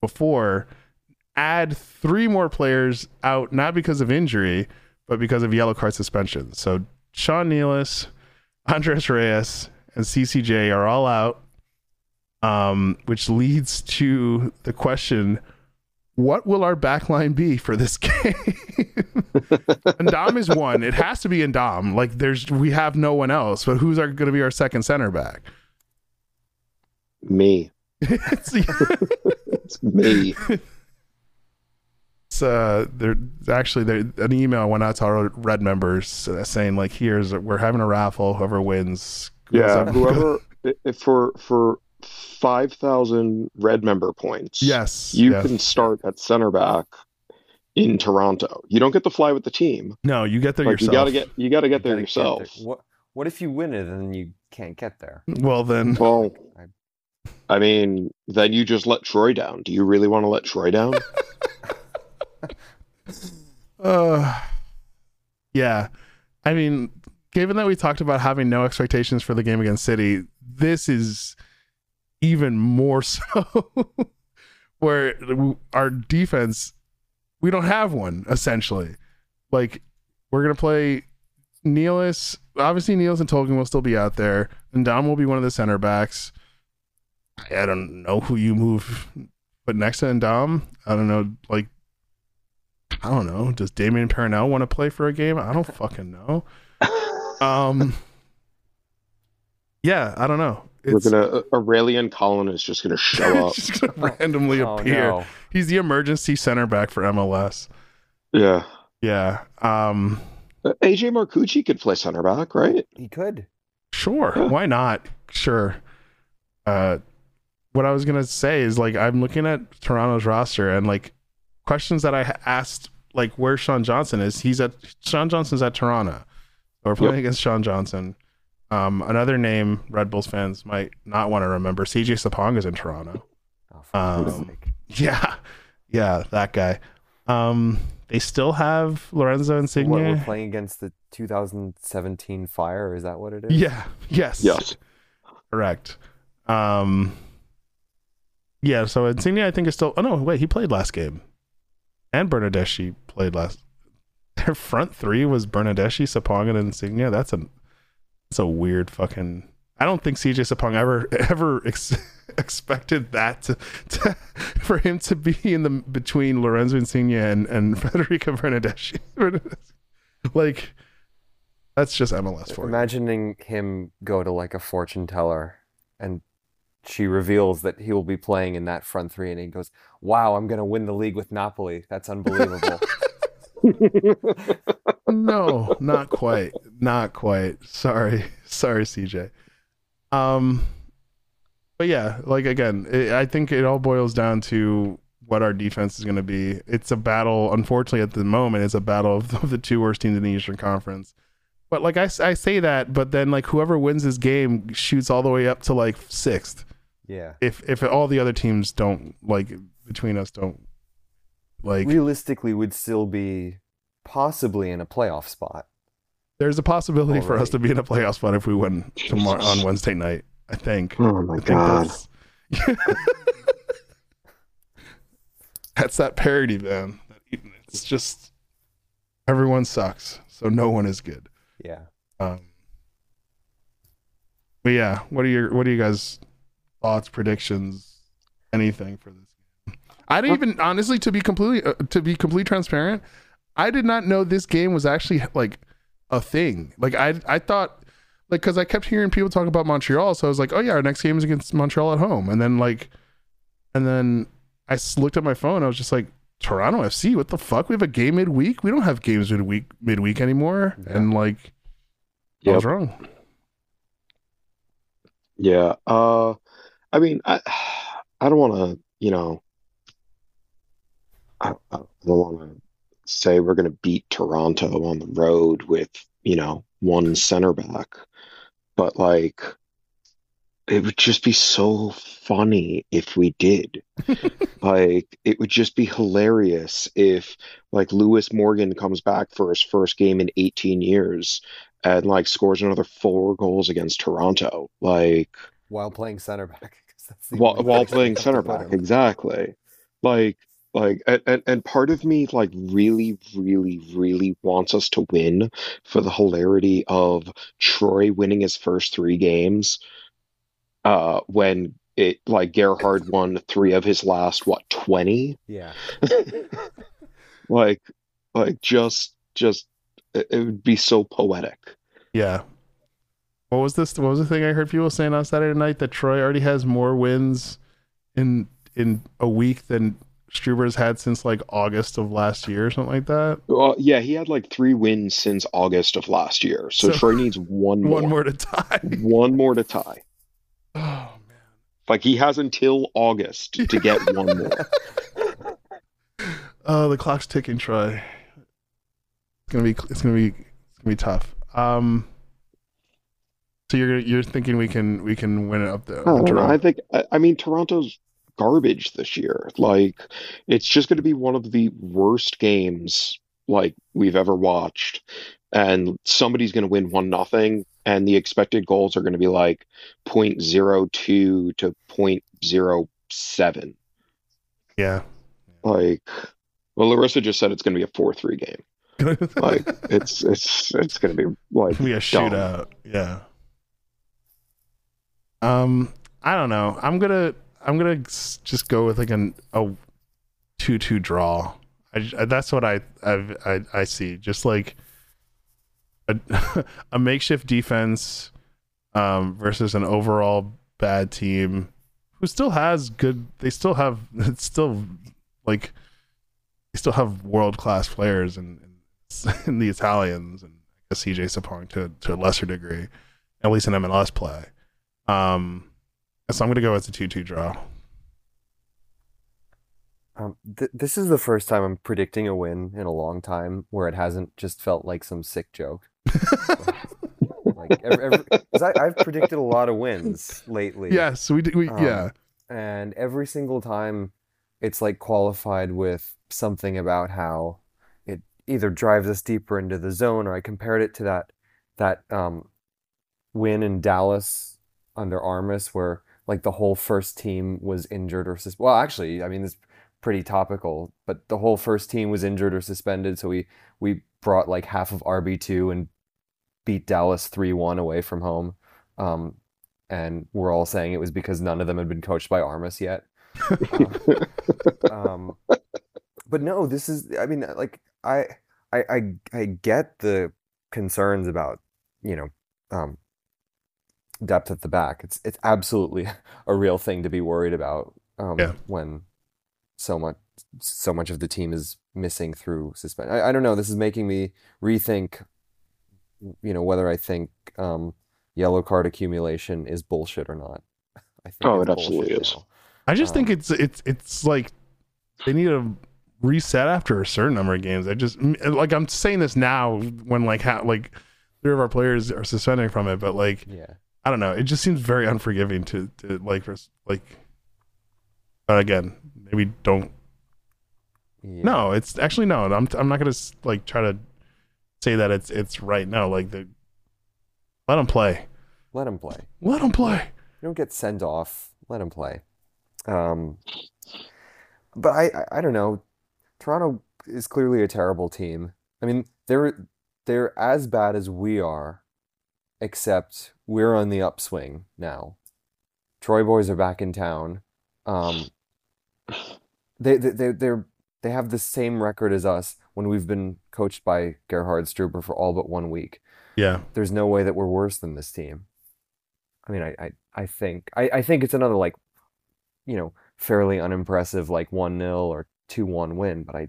before, add three more players out, not because of injury, but because of yellow card suspension. So Sean Nealis, Andres Reyes, and CCJ are all out, um, which leads to the question what will our back line be for this game? Ndam is one. It has to be Ndam. Like there's we have no one else. But who's going to be our second center back? Me. it's, It's me. it's, uh, there actually there an email went out to our red members uh, saying like, here's we're having a raffle. Whoever wins, Yeah, whoever for for five thousand red member points, yes, you yes. can start at center back in Toronto. You don't get to fly with the team. No, you get there Like you yourself. gotta get you gotta get You there gotta yourself. What what if you win it and you can't get there? Well then, Well, I- I mean, then you just let Troy down. Do you really want to let Troy down? uh, yeah. I mean, given that we talked about having no expectations for the game against City, this is even more so. where our defense, we don't have one essentially. Like we're gonna play Nealis. Obviously, Nealis and Tolkin will still be out there, and Dom will be one of the center backs. I don't know who you move, but next to Dom I don't know. Like, I don't know. Does Damien Perrinelle want to play for a game? I don't fucking know. Um, yeah, I don't know. We're It's gonna Aurélien Collin is just gonna show up. just gonna randomly Oh, appear. no. He's the emergency center back for MLS. yeah. Yeah. Um. Uh, AJ Marcucci could play center back, right? He could. Sure. Yeah. Why not? Sure. Uh, what I was gonna say is like I'm looking at Toronto's roster and like questions that I asked like where Sean Johnson is. He's at Sean Johnson's at Toronto. So we're playing Yep. against Sean Johnson. Um, another name Red Bulls fans might not want to remember. CJ Sapong is in Toronto. Oh, Um. Yeah, yeah, that guy. Um, they still have Lorenzo Insigne. What, Insigne. we're playing against the 2017 Fire. Is that what it is? Yeah. Yes. Yes. Correct. Um. Yeah. So Insigne, I think is still. Oh no! Wait, he played last game, and Bernadeschi played last. Their front three was Bernadeschi, Sapong, and Insigne. That's a. That's a weird fucking. I don't think CJ Sapong ever ever ex- expected that to, to for him to be in the between Lorenzo Insigne and and Federico Bernadeschi. like, that's just MLS for you. Imagining him go to like a fortune teller and she reveals that he will be playing in that front three and he goes, Wow, I'm gonna win the league with Napoli. That's unbelievable. No, not quite. Not quite. Sorry. Sorry, CJ. Um but yeah, like again, it, I think it all boils down to what our defense is going to be. It's a battle, unfortunately, at the moment, it's a battle of, of the two worst teams in the Eastern Conference. But like I, I say that, but then like whoever wins this game shoots all the way up to like sixth. yeah. If if all the other teams don't like between us don't like Realistically would still be possibly in a playoff spot. There's a possibility for us to be in a playoff spot if we win tomorrow on Wednesday night. I think. Oh my I think god. that's that's that parody, man. It's just everyone sucks, so no one is good. Yeah. Um, but yeah, what are your what are you guys thoughts, predictions, anything for this? I didn't even honestly to be completely uh, to be completely transparent. I did not know this game was actually like a thing. Like I I thought like because I kept hearing people talk about Montreal, so I was like, oh yeah, our next game is against Montreal at home, and then like, and then I looked at my phone. I was just like, Toronto FC, what the fuck? We have a game midweek. We don't have games midweek midweek anymore. Yeah. And like, I was wrong. Yeah. Uh, I mean, I I don't want to, you know, I, I don't want to say we're going to beat Toronto on the road with, you know, one center back, but like it would just be so funny if we did. Like it would just be hilarious if like Lewis Morgan comes back for his first game in 18 years and like scores another four goals against Toronto. Like while playing center back because that's the while while playing center back, exactly. Like like and, and part of me like really, really, really wants us to win for the hilarity of Troy winning his first three games uh when it like Gerhard won three of his last what 20 Yeah. like like just just it, it would be so poetic Yeah. What was this? What was the thing I heard people saying on Saturday night that Troy already has more wins in in a week than Struber's had since like August of last year or something like that. well yeah he had like three wins since August of last year so, So- Troy needs one more One more to tie. one more to tie Oh man. like he has until August to get one more Oh, the clock's ticking, Troy. It's gonna be it's gonna be it's gonna be tough. Um. So you're you're thinking we can we can win it up there? I. I think I, I mean Toronto's garbage this year. Like it's just going to be one of the worst games like we've ever watched, and somebody's going to win one nothing, and the expected goals are going to be like point zero two to point zero seven. Yeah. Like, well, Larissa just said it's going to be a four three game. Like it's it's it's going to be like be a dumb. shootout. Yeah. Um, I don't know. I'm gonna I'm gonna just go with like an a two two draw. I, that's what I I I, I see. Just like a a makeshift defense um versus an overall bad team who still has good. They still have it's still like they still have world class players and in the Italians and I guess CJ Sapong to to a lesser degree, at least in MLS play. Um, so I'm gonna go with a two two draw. Um, th this is the first time I'm predicting a win in a long time where it hasn't just felt like some sick joke. Like every, every, I, I've predicted a lot of wins lately. yes, we did. We Um, yeah and every single time it's like qualified with something about how it either drives us deeper into the zone or I compared it to that that um win in Dallas under Armas where like the whole first team was injured or sus well actually I mean it's pretty topical but the whole first team was injured or suspended so we we brought like half of RB2 and beat Dallas 3-1 away from home um and we're all saying it was because none of them had been coached by Armas yet. Um, but no, this is, I mean, like, I, I, I, I get the concerns about, you know, um, depth at the back. It's, it's absolutely a real thing to be worried about, um, Yeah. when so much, so much of the team is missing through suspend. I, I don't know. This is making me rethink, you know, whether I think, um, yellow card accumulation is bullshit or not. I think Oh, it absolutely is. now. I just think um, it's it's it's like they need to reset after a certain number of games. I just like I'm saying this now when like how like three of our players are suspending from it, but like Yeah. I don't know. It just seems very unforgiving to to like like. But again, maybe don't. Yeah. No, it's actually no. I'm I'm not gonna like try to say that it's it's right. now. like the let them play. Let him play. Let them play. You don't get sent off. Let him play. Um, but I, I, I don't know. Toronto is clearly a terrible team. I mean, they're they're as bad as we are, except we're on the upswing now. Troy boys are back in town. Um, they they they they're they have the same record as us when we've been coached by Gerhard Struber for all but one week. Yeah. There's no way that we're worse than this team. I mean, I, I, I think I, I think it's another like, you know, fairly unimpressive like one 0 or two one win, but I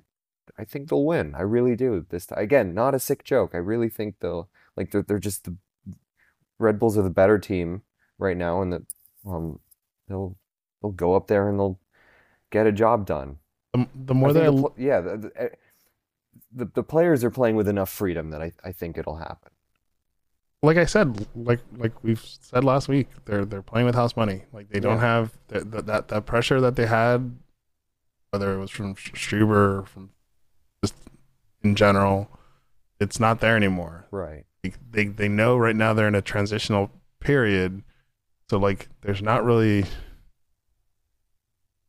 I think they'll win. I really do. This time. again, not a sick joke. I really think they'll like they're they're just the Red Bulls are the better team. right now, and that um, they'll they'll go up there and they'll get a job done. The, the more I that I, the, yeah, the, the, eh, the the players are playing with enough freedom that I, I think it'll happen. like I said, like like we've said last week, they're they're playing with house money. Like they don't Yeah. have that that that, that pressure that they had, whether it was from Struber or from just in general. It's not there anymore. Right. They they know right now they're in a transitional period, so like there's not really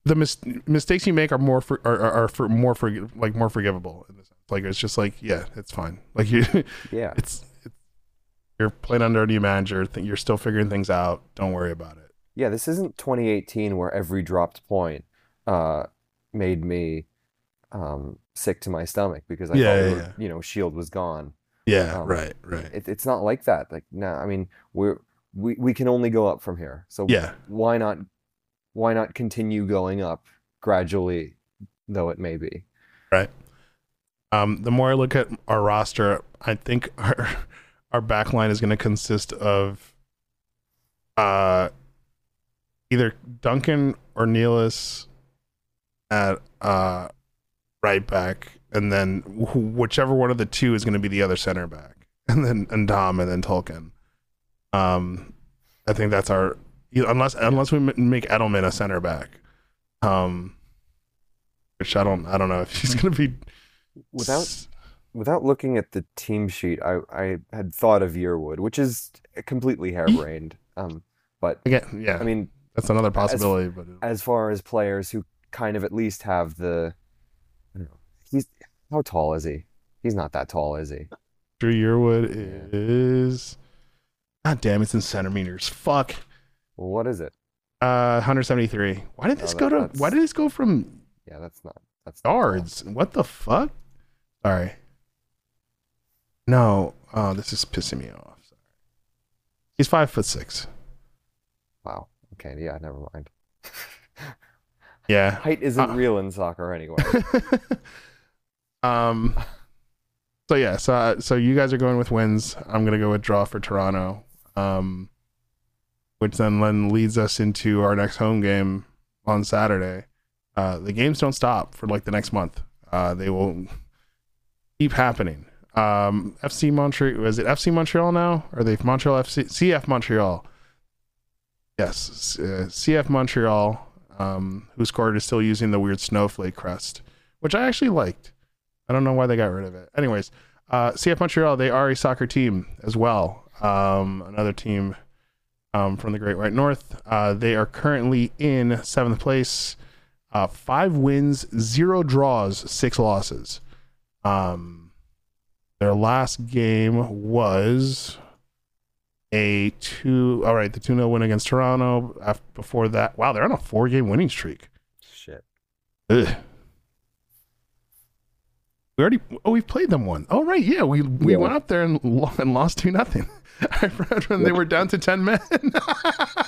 the mis- mistakes you make are more for are, are, are for more for like more forgivable in the sense. Like it's just like yeah, it's fine. Like you Yeah. it's, it's you're playing under a new manager. Th- you're still figuring things out. Don't worry about it. Yeah, this isn't 2018 where every dropped point uh made me um sick to my stomach because I Yeah, thought yeah, were, yeah. you know, Shield was gone. Yeah, Um, right, right. It, it's not like that. Like now, I mean, we're we we can only go up from here. So yeah, why not why not continue going up gradually, though it may be? Right. Um, the more I look at our roster, I think our our back line is going to consist of uh either Duncan or Nealis at uh right back, and then wh- whichever one of the two is going to be the other center back, and then and Dom and then Tolkin. Um, I think that's our unless unless we m- make Edelman a center back. Um, which I don't I don't know if he's going to be Without s- without looking at the team sheet, I I had thought of Yearwood, which is completely harebrained. Um, but again, yeah, I mean, that's another possibility. But as far as players who kind of at least have the, I don't know, he's how tall is he? He's not that tall, is he? Dru Yearwood is, god damn, it's in centimeters. Fuck, Well, what is it? uh, 173. Why did this Oh, go that- to? Why did this go from Yeah, that's not that's not tall. yards? What the fuck? Sorry. No, oh, this is pissing me off. Sorry. He's five foot six. Wow. Okay, yeah, never mind. Yeah. Height isn't Uh, real in soccer anyway. um. So yeah, so so you guys are going with wins. I'm gonna go with draw for Toronto. Um, which then then leads us into our next home game on Saturday. Uh, the games don't stop for like the next month. Uh, they will keep happening. Um, FC Montreal is it FC Montreal now? Are they Montreal FC CF Montreal? Yes, uh, CF Montreal. Um, whose court is still using the weird snowflake crest, which I actually liked. I don't know why they got rid of it. Anyways, uh, CF Montreal, they are a soccer team as well. Um, another team um, from the Great White North. Uh, they are currently in seventh place, uh, five wins, zero draws, six losses. Um, their last game was a two. All right, the two 0 win against Toronto. After, before that, wow, they're on a four game winning streak. Shit. Ugh. We already oh we've played them one. Oh right, yeah, we we Yeah. went up there and, lo- and lost two nothing. I remember when they were down to ten men.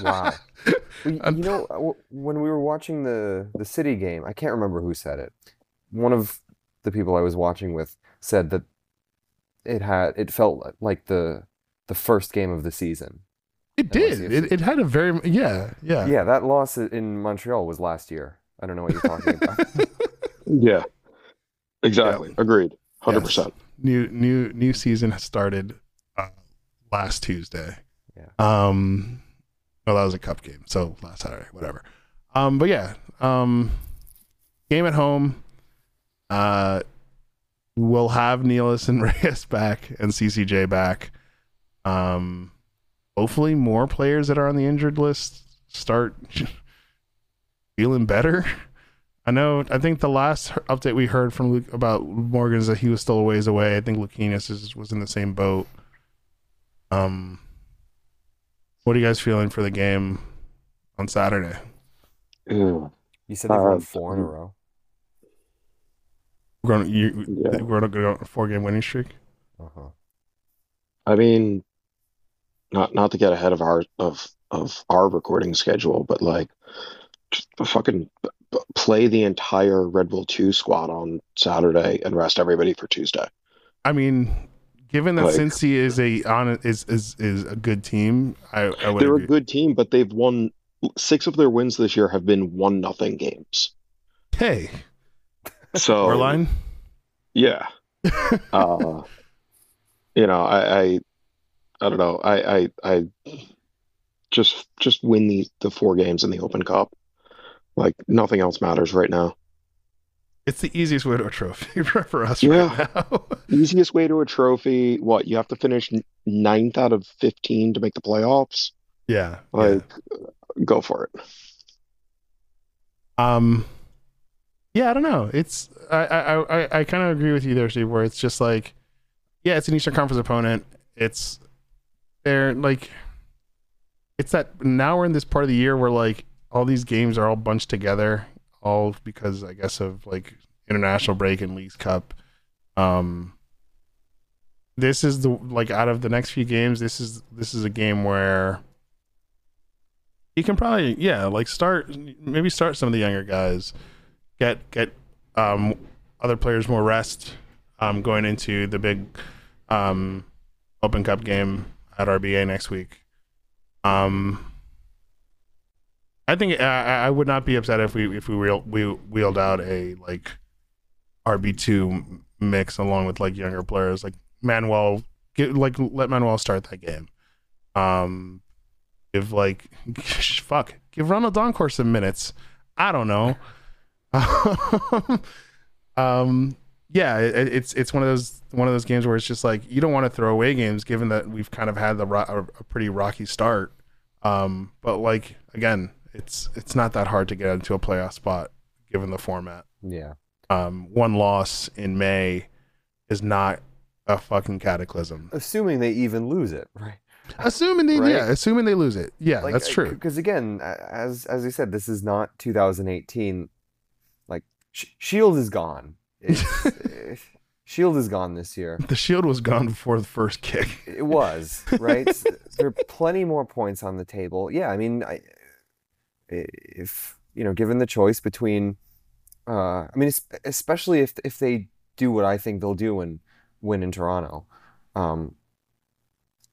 Wow. Well, y- Um, you know, uh, when we were watching the the City game, I can't remember who said it. One of the people I was watching with said that it had it felt like the the first game of the season. It That did. It, it had a very yeah yeah. Yeah, that loss in Montreal was last year. I don't know what you're talking about. Yeah, exactly. Agreed. Hundred percent. New new new season has started uh, last Tuesday. Yeah. Um, well, that was a cup game, so last Saturday, whatever. Um, but yeah, um, game at home. Uh, we'll have Nealis and Reyes back and CCJ back. Um, hopefully, more players that are on the injured list start feeling better. I know. I think the last update we heard from Luke about Morgan is that he was still a ways away. I think Luquinhas is, was in the same boat. Um, what are you guys feeling for the game on Saturday? Ew. You said they've won Uh, four in a row. We're going. You, Yeah. We're going to go on a four game winning streak. Uh-huh. I mean, not not to get ahead of our of of our recording schedule, but like, just a fucking b- b- play the entire Red Bull Two squad on Saturday and rest everybody for Tuesday. I mean, given that Like- Cincy is a on is is is a good team, I I would They're agree. a good team, but they've won six of their wins this year have been one nothing games. Hey, So Orline. yeah, uh, you know, I, I, I don't know, I, I, I just just win the the four games in the Open Cup. Like nothing else matters right now. It's the easiest way to a trophy for us Yeah. right now. Easiest way to a trophy. What you have to finish ninth out of fifteen to make the playoffs. yeah. Like, go for it. Um. Yeah, I don't know. It's I I I, I kind of agree with you there, Steve. Where it's just like, yeah, it's an Eastern Conference opponent. It's they're like, it's that now we're in this part of the year where like all these games are all bunched together, all because I guess of like international break and Leagues Cup. Um. This is the like out of the next few games, this is this is a game where you can probably yeah like start maybe start some of the younger guys get get um other players more rest um going into the big um open cup game at RBA next week um I think I, I would not be upset if we if we wheel, we wheeled out a like RB two mix along with like younger players like Manoel get like let Manoel start that game um give like fuck give Ronald Donkor some minutes. I don't know. um, yeah, it, it's it's one of those one of those games where it's just like you don't want to throw away games, given that we've kind of had the ro- a pretty rocky start. Um, but like again, it's it's not that hard to get into a playoff spot given the format. Yeah. Um, one loss in May is not a fucking cataclysm. Assuming they even lose it, right? Assuming they Right. yeah, assuming they lose it. Yeah, that's true. Because again, as as I said, this is not 2018. Like Sh- Shield is gone. It's, eh, Shield is gone this year. The shield was gone before the first kick. It was right. There are plenty more points on the table. Yeah, I mean, I, if you know, given the choice between, uh, I mean, especially if if they do what I think they'll do and win in Toronto, um,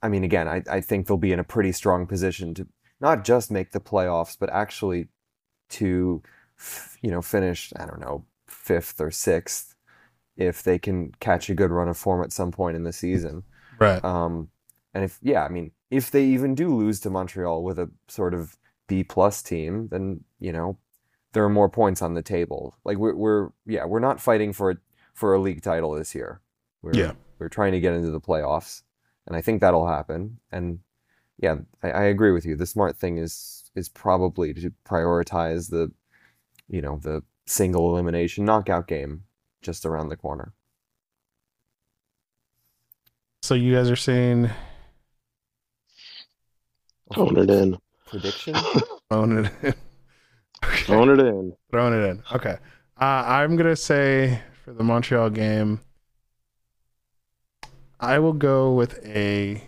I mean, again, I I think they'll be in a pretty strong position to not just make the playoffs, but actually to, f- you know, finish. I don't know, fifth or sixth. If they can catch a good run of form at some point in the season, Right. um, and if yeah, I mean, if they even do lose to Montreal with a sort of B plus team, then you know there are more points on the table. Like we're we're yeah, we're not fighting for a, for a league title this year. We're, Yeah. we're trying to get into the playoffs, and I think that'll happen. And yeah, I, I agree with you. The smart thing is is probably to prioritize the you know the single elimination knockout game just around the corner. So you guys are saying Throwing it in. Prediction? throwing it in. Okay, Throwing it in. throwing it in. Okay. Uh, I'm gonna say for the Montreal game, I will go with a.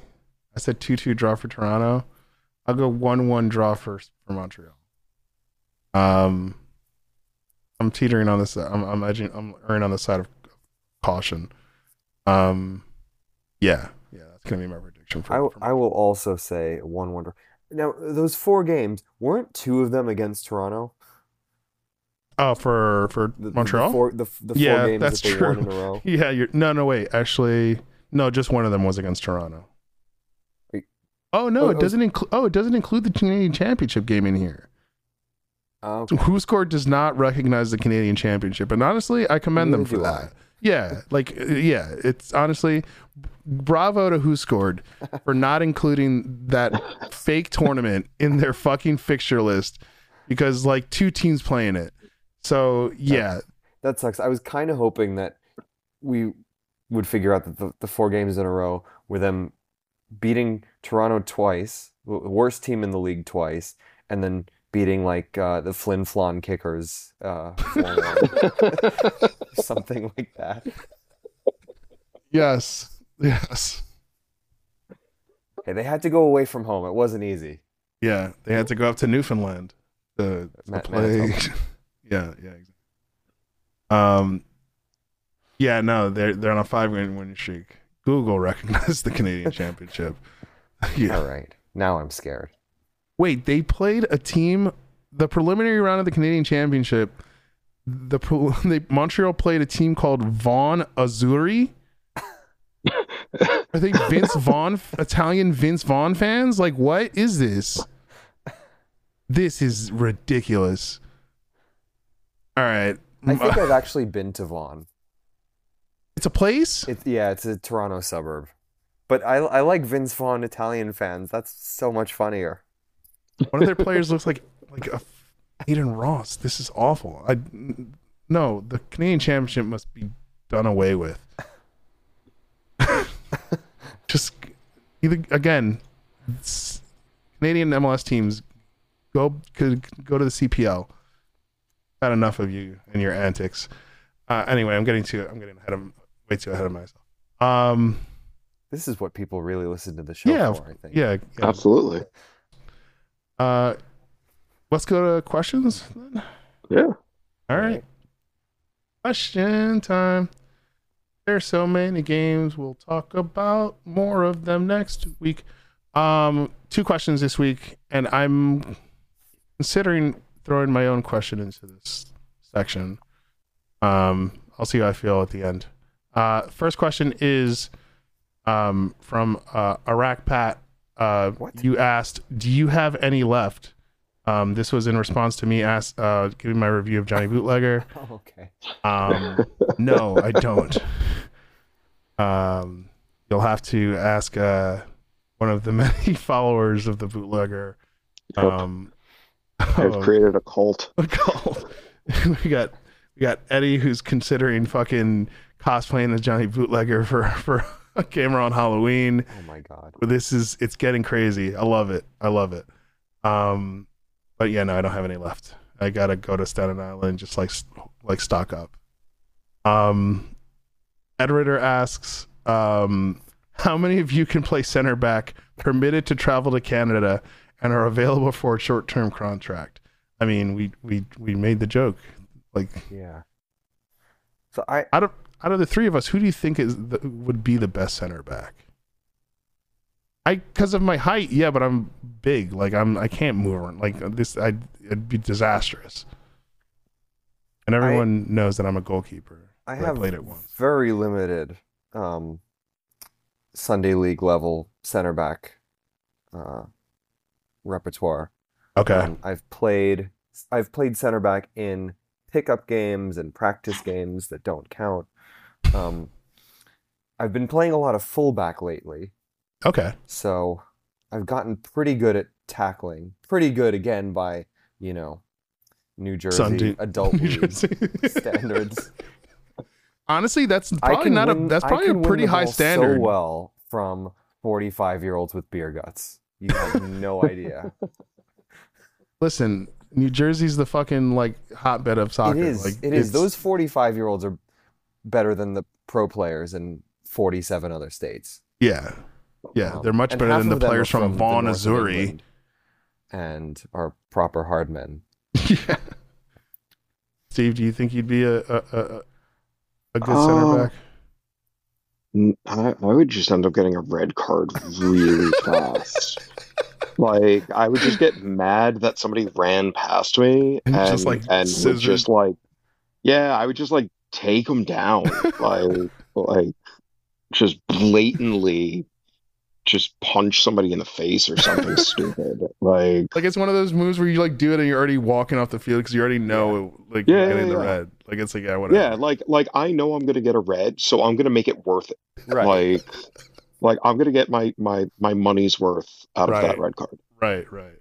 I said two-two draw for Toronto. I'll go one-one draw first for Montreal. Um, I'm teetering on this. I'm I'm edging. I'm erring on the side of caution. Um, yeah, yeah, that's gonna be my prediction for. I, w- for I will also say one wonder. Now, those four games weren't two of them against Toronto. Oh, for for The, Montreal. The four, the, the four Yeah, games that's that they true. won in a row. Yeah, you're no, no, wait. Actually, no, just one of them was against Toronto. Wait. Oh no, Oh, it it doesn't include. Oh, it doesn't include the Canadian Championship game in here. Oh, okay. WhoScored does not recognize the Canadian Championship, and honestly, I commend them for that. I. Yeah, like uh, yeah, it's honestly bravo to WhoScored for not including that fake tournament in their fucking fixture list because like two teams playing it. So yeah, That sucks. I was kind of hoping that we would figure out that the, the four games in a row were them beating Toronto twice, the worst team in the league twice, and then beating like uh, the Flin Flon Kickers, uh, something like that. yes, yes. Hey, they had to go away from home. It wasn't easy. Yeah, they had to go up to Newfoundland to, to Ma- play. Yeah, yeah. Exactly. Um, yeah, no, they're they're on a five game winning streak. Google recognized the Canadian Championship. yeah. All right. Now I'm scared. Wait, they played a team the preliminary round of the Canadian Championship. The they, Montreal played a team called Vaughan Azzurri. I think Vince Vaughn, Italian Vince Vaughn fans. Like, what is this? This is ridiculous. All right, I think I've actually been to Vaughan. it's a place. It, yeah, it's a Toronto suburb. But I, I like Vince Vaughn Italian fans. That's so much funnier. One of their players looks like like a Adin Ross. This is awful. I no, the Canadian Championship must be done away with. Just either again, Canadian MLS teams go could go to the CPL. Had enough of you and your antics. Uh, anyway, I'm getting too I'm getting ahead of way too ahead of myself. Um, This is what people really listen to the show yeah, for, I think. yeah, yeah. Absolutely. Uh, let's go to questions. Then. Yeah. All right. Question time. There's so many games. We'll talk about more of them next week. Um, two questions this week, and I'm considering throwing my own question into this section. Um, I'll see how I feel at the end. Uh, first question is um, from uh, Iraq Pat. Uh, What? You asked, "Do you have any left?" Um, this was in response to me ask, uh, giving my review of Johnny Bootlegger. Oh, okay. Um, no, I don't. Um, you'll have to ask uh, one of the many followers of the bootlegger. Yep. Um, I've oh, created a cult. A cult. we got we got Eddie who's considering fucking cosplaying as Johnny Bootlegger for for a camera on Halloween. Oh my god. This is it's getting crazy. I love it. I love it. Um, but yeah, no, I don't have any left. I gotta go to Staten Island and just like like stock up. Um, Editor asks, um, how many of you can play center back, permitted to travel to Canada, and are available for a short term contract? I mean, we we we made the joke. Like Yeah. So I out of out of the three of us, who do you think is the, would be the best center back? I because of my height, yeah, but I'm big. Like I'm, I can't move around. Like this, I it'd be disastrous. And everyone knows that I'm a goalkeeper. I have played it once. very limited um, Sunday league level center back uh, repertoire. Okay, Um, I've played I've played center back in pickup games and practice games that don't count. Um, I've been playing a lot of fullback lately, okay, so I've gotten pretty good at tackling. Pretty good again by you know New Jersey Sunday- adult New Jersey. standards. Honestly, that's probably not win- a. That's probably a pretty high standard. So well from forty-five year olds with beer guts. You have no idea. Listen, New Jersey's the fucking like hotbed of soccer. It is. Like, it is. Those forty-five-year-olds are better than the pro players in forty-seven other states. Yeah, yeah, Um, they're much better than the of them are players from, the Vaughan, north Missouri. And are proper hard men. yeah. Steve, do you think you'd be a a, a, a good Uh, center back? I would just end up getting a red card really fast. Like I would just get mad that somebody ran past me And and just, like, and scissor- would just like yeah, I would just like take them down like like just blatantly just punch somebody in the face or something stupid. Like Like it's one of those moves where you like do it and you're already walking off the field because you already know like Yeah, you're yeah, getting the yeah. red. Like it's like yeah, whatever. yeah, like like I know I'm gonna get a red, so I'm gonna make it worth it. Right. Like like I'm gonna get my my my money's worth out of that red card. right, right.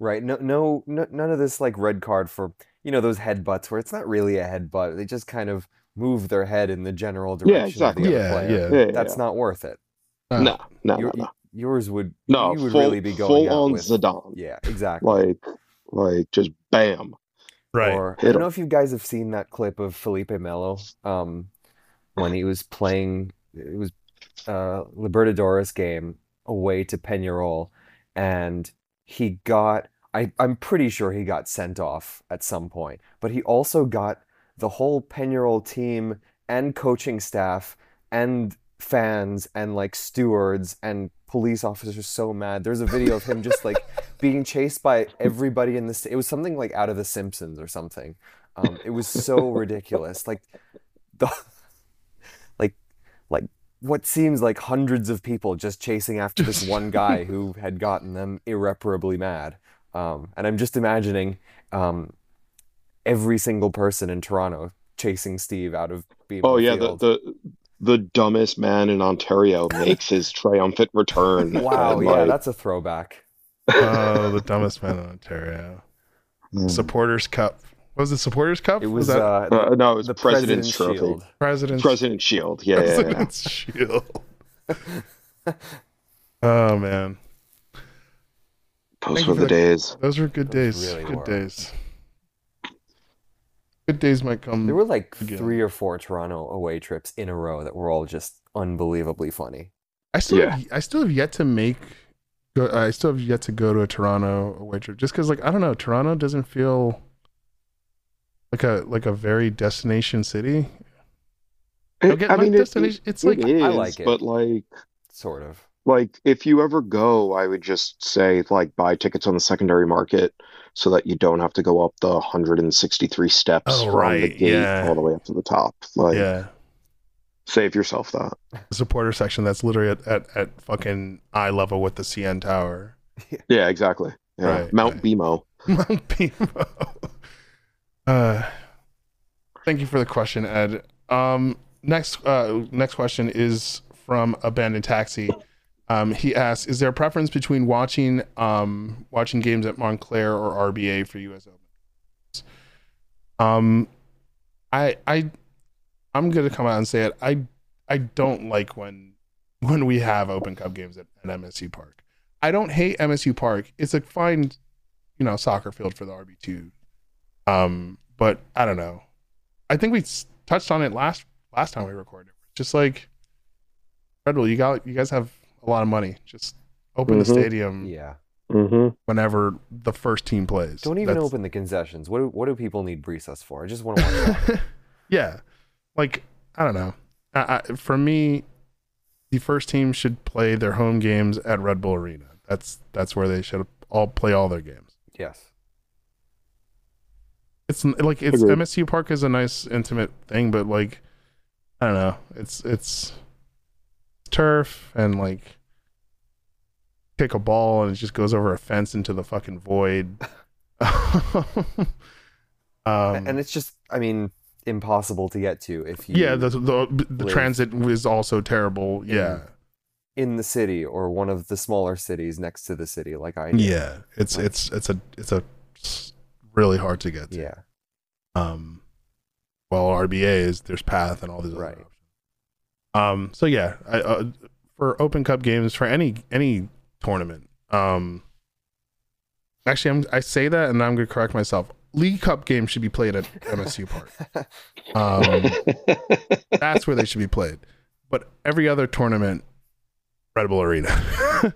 Right. No, no, no, none of this like red card for you know those headbutts where it's not really a headbutt. They just kind of move their head in the general direction exactly. of the Yeah, other player. yeah. Yeah, yeah, That's yeah. not worth it. Uh, no, no, Your- no, no. Yours would No, you would full, really be going full out on with Zidane. yeah, exactly. Like, like just bam. Right. Or I don't him. know if you guys have seen that clip of Felipe Melo um, when he was playing. It was uh, Libertadores game away to Peñarol, and he got. I, I'm pretty sure he got sent off at some point, but he also got the whole Peñarol team and coaching staff and fans and like stewards and police officers so mad. There's a video of him just like being chased by everybody in this. It was something like out of The Simpsons or something. Um, it was so ridiculous. Like the like like what seems like hundreds of people just chasing after this one guy who had gotten them irreparably mad. Um, and I'm just imagining um, every single person in Toronto chasing Steve out of BMO Oh yeah, the, the the dumbest man in Ontario makes his triumphant return. Wow, yeah, like, that's a throwback. Oh, the dumbest man in Ontario. mm. Supporters Cup. What was it Supporters Cup? It was, that uh, Uh, no, it was the President's, President's Trophy. Shield. President's President's Shield. Yeah, yeah, yeah. Shield. oh man, Those were you the for days. those were good Those days. really good were. days. Good days might come. There were like Again. three or four Toronto away trips in a row that were all just unbelievably funny. I still, Yeah. have, I still have yet to make. Go, I still have yet to go to a Toronto away trip, just because, like, I don't know, Toronto doesn't feel like a like a very destination city. Don't get I my mean, it, destination. it, it's like it is, I like it. but like, Sort of. Like if you ever go, I would just say like buy tickets on the secondary market so that you don't have to go up the 163 steps Oh, from the gate yeah. all the way up to the top. Like, yeah, save yourself that. the supporter section that's literally at, at, at fucking eye level with the CN Tower. Yeah, exactly. Yeah. Right, Mount right. BMO. Mount Bimo. Uh, thank you for the question, Ed. Um, next, uh, next question is from Abandoned Taxi. Um, he asks, "Is there a preference between watching um watching games at Montclair or RBA for US Open?" Um, I I I'm gonna come out and say it. I I don't like when when we have Open Cup games at, at MSU Park. I don't hate MSU Park. It's a fine you know soccer field for the RB2. Um, but I don't know. I think we touched on it last last time we recorded. Just like Red Bull, you got you guys have a lot of money. Just open the Mhm. stadium Yeah. Mm-hmm. whenever the first team plays. Don't even That's- open the concessions. What do, what do people need Brisas for? I just want to watch yeah, like I don't know. I, I, for me, the first team should play their home games at Red Bull Arena. That's that's where they should all play all their games. yes. It's like it's Agreed. MSU Park is a nice intimate thing, but like I don't know. It's it's turf and like kick a ball and it just goes over a fence into the fucking void. um, and it's just, I mean, impossible to get to if you yeah, the the, the transit was also terrible. Yeah. in the city or one of the smaller cities next to the city, like I do. Yeah. It's it's it's a it's a s- really hard to get to. Yeah. Um, well, RBA is there's path and all these other Right. options. Um, so yeah, I, uh, for Open Cup games for any any tournament. Um, actually, I'm I say that and I'm gonna correct myself. League Cup games should be played at MSU Park. Um, that's where they should be played. But every other tournament, Red Bull Arena.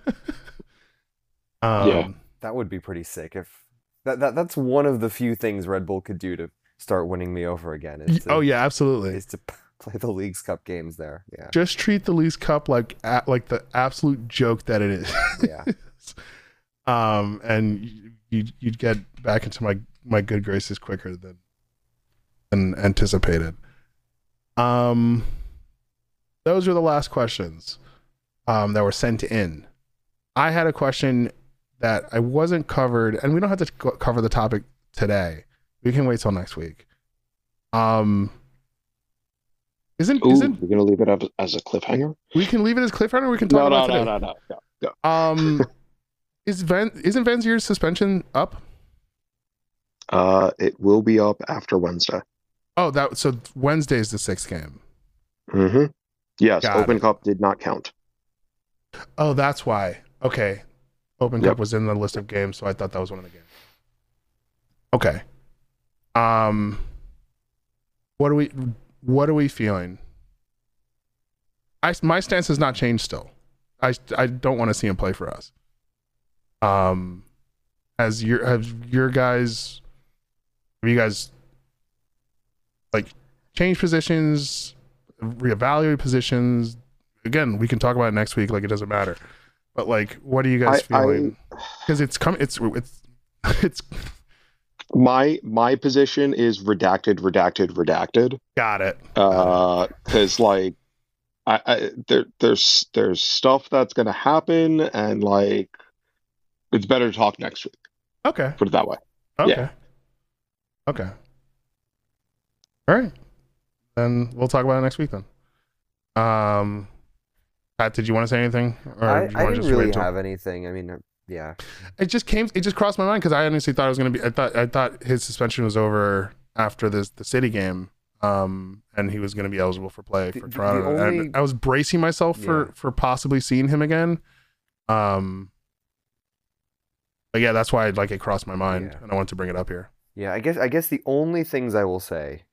um, Yeah. That would be pretty sick if that, that that's one of the few things Red Bull could do to start winning me over again. to, Oh yeah, absolutely. is to p- play the Leagues Cup games there. Yeah. Just treat the Leagues Cup like like the absolute joke that it is. Yeah. um, and you- you'd you'd get back into my my good graces quicker than than anticipated. Um, those are the last questions um, that were sent in. I had a question that I wasn't covered, and we don't have to co- cover the topic today. We can wait till next week. Um, isn't Ooh, isn't we're gonna leave it up as a cliffhanger. we can leave it as cliffhanger? We can talk No, no, about no, today. no, no, no, no. Um, is Van isn't Vanzeir's suspension up? Uh, it will be up after Wednesday. Oh, that so Wednesday is the sixth game. Mm-hmm. Yes, Got Open it. Cup did not count. Oh, that's why. Okay, Open Yep. Cup was in the list of games, so I thought that was one of the games. Okay. Um, what are we? What are we feeling? I my stance has not changed. Still, I I don't want to see him play for us. Um, has your have your guys? Have you guys like changed positions, reevaluate positions? again, we can talk about it next week. Like it doesn't matter. But like, what are you guys I- feeling? Because it's coming. It's it's it's My my position is redacted, redacted, redacted. got it. Uh, because like, I, I there there's there's stuff that's gonna happen, and like, it's better to talk next week. Okay. Put it that way. Okay. Yeah. Okay. All right. Then we'll talk about it next week then. Um, Pat, did you want to say anything, or I, do you I didn't just really wait until- have anything. I mean, uh, yeah. It just came. It just crossed my mind because I honestly thought it was gonna be. I thought. I thought his suspension was over after this the City game. Um, and he was gonna be eligible for play The- for Toronto. only- And I was bracing myself for Yeah. for possibly seeing him again. Um. But yeah, that's why I'd like it crossed my mind, Yeah. and I wanted to bring it up here. Yeah, I guess I guess the only things I will say,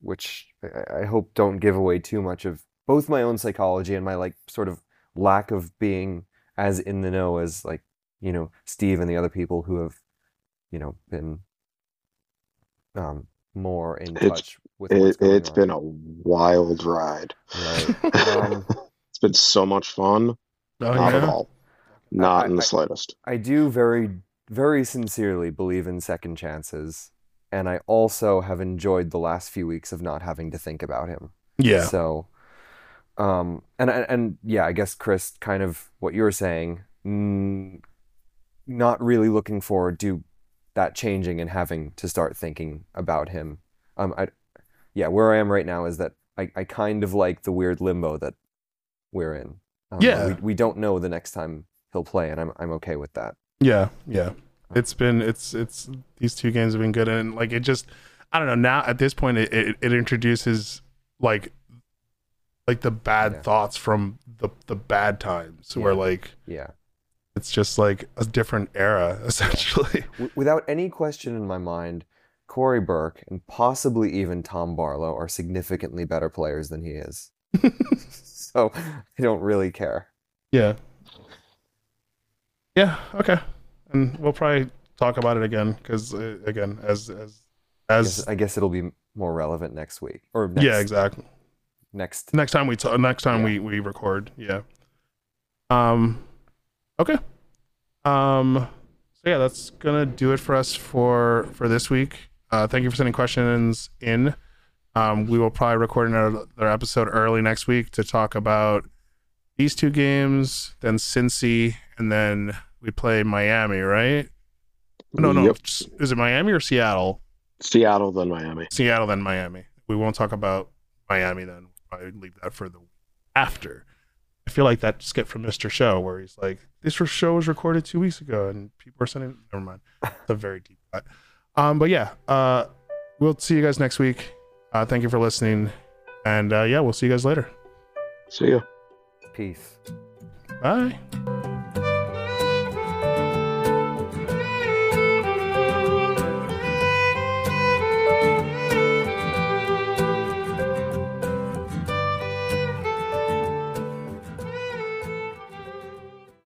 which I, I hope don't give away too much of both my own psychology and my like sort of lack of being as in the know as like, you know, Steve and the other people who have, you know, been um more in It's- touch with what's It going it's on. been a wild ride. Right. Um, It's been so much fun. Oh Not at all. Not I- in the I- slightest. I do very, very sincerely believe in second chances, and I also have enjoyed the last few weeks of not having to think about him. Yeah. So, um, and and and yeah, I guess Chris, kind of what you were saying, mm, not really looking forward to that changing and having to start thinking about him. Um, I, yeah, where I am right now is that I, I kind of like the weird limbo that we're in. Um, Yeah. we, we don't know the next time he'll play, and I'm I'm okay with that. Yeah, yeah. It's been it's it's these two games have been good and like it just I don't know now at this point it it, it introduces like like the bad Yeah. thoughts from the the bad times where like Yeah. It's just like a different era essentially. Without any question in my mind, Cory Burke and possibly even Tom Barlow are significantly better players than he is. so I don't really care. Yeah. Yeah, okay. And we'll probably talk about it again cuz uh, again as as I as guess, I guess it'll be more relevant next week or next, yeah, exactly. next. next time we talk next time Yeah. we we record yeah um okay um so yeah that's gonna do it for us for for this week uh thank you for sending questions in um we will probably record another episode early next week to talk about these two games then cincy and then we play miami right no no Yep. is it miami or seattle Seattle then Miami. Seattle, then Miami. We won't talk about Miami then. We'll probably leave that for the after. I feel like that skit from Mr. Show where he's like, "This show was recorded two weeks ago," and people are sending. Never mind. It's a very deep cut. Um, but yeah, uh, we'll see you guys next week. Uh, thank you for listening, and uh, yeah, we'll see you guys later. See ya. Peace. Bye.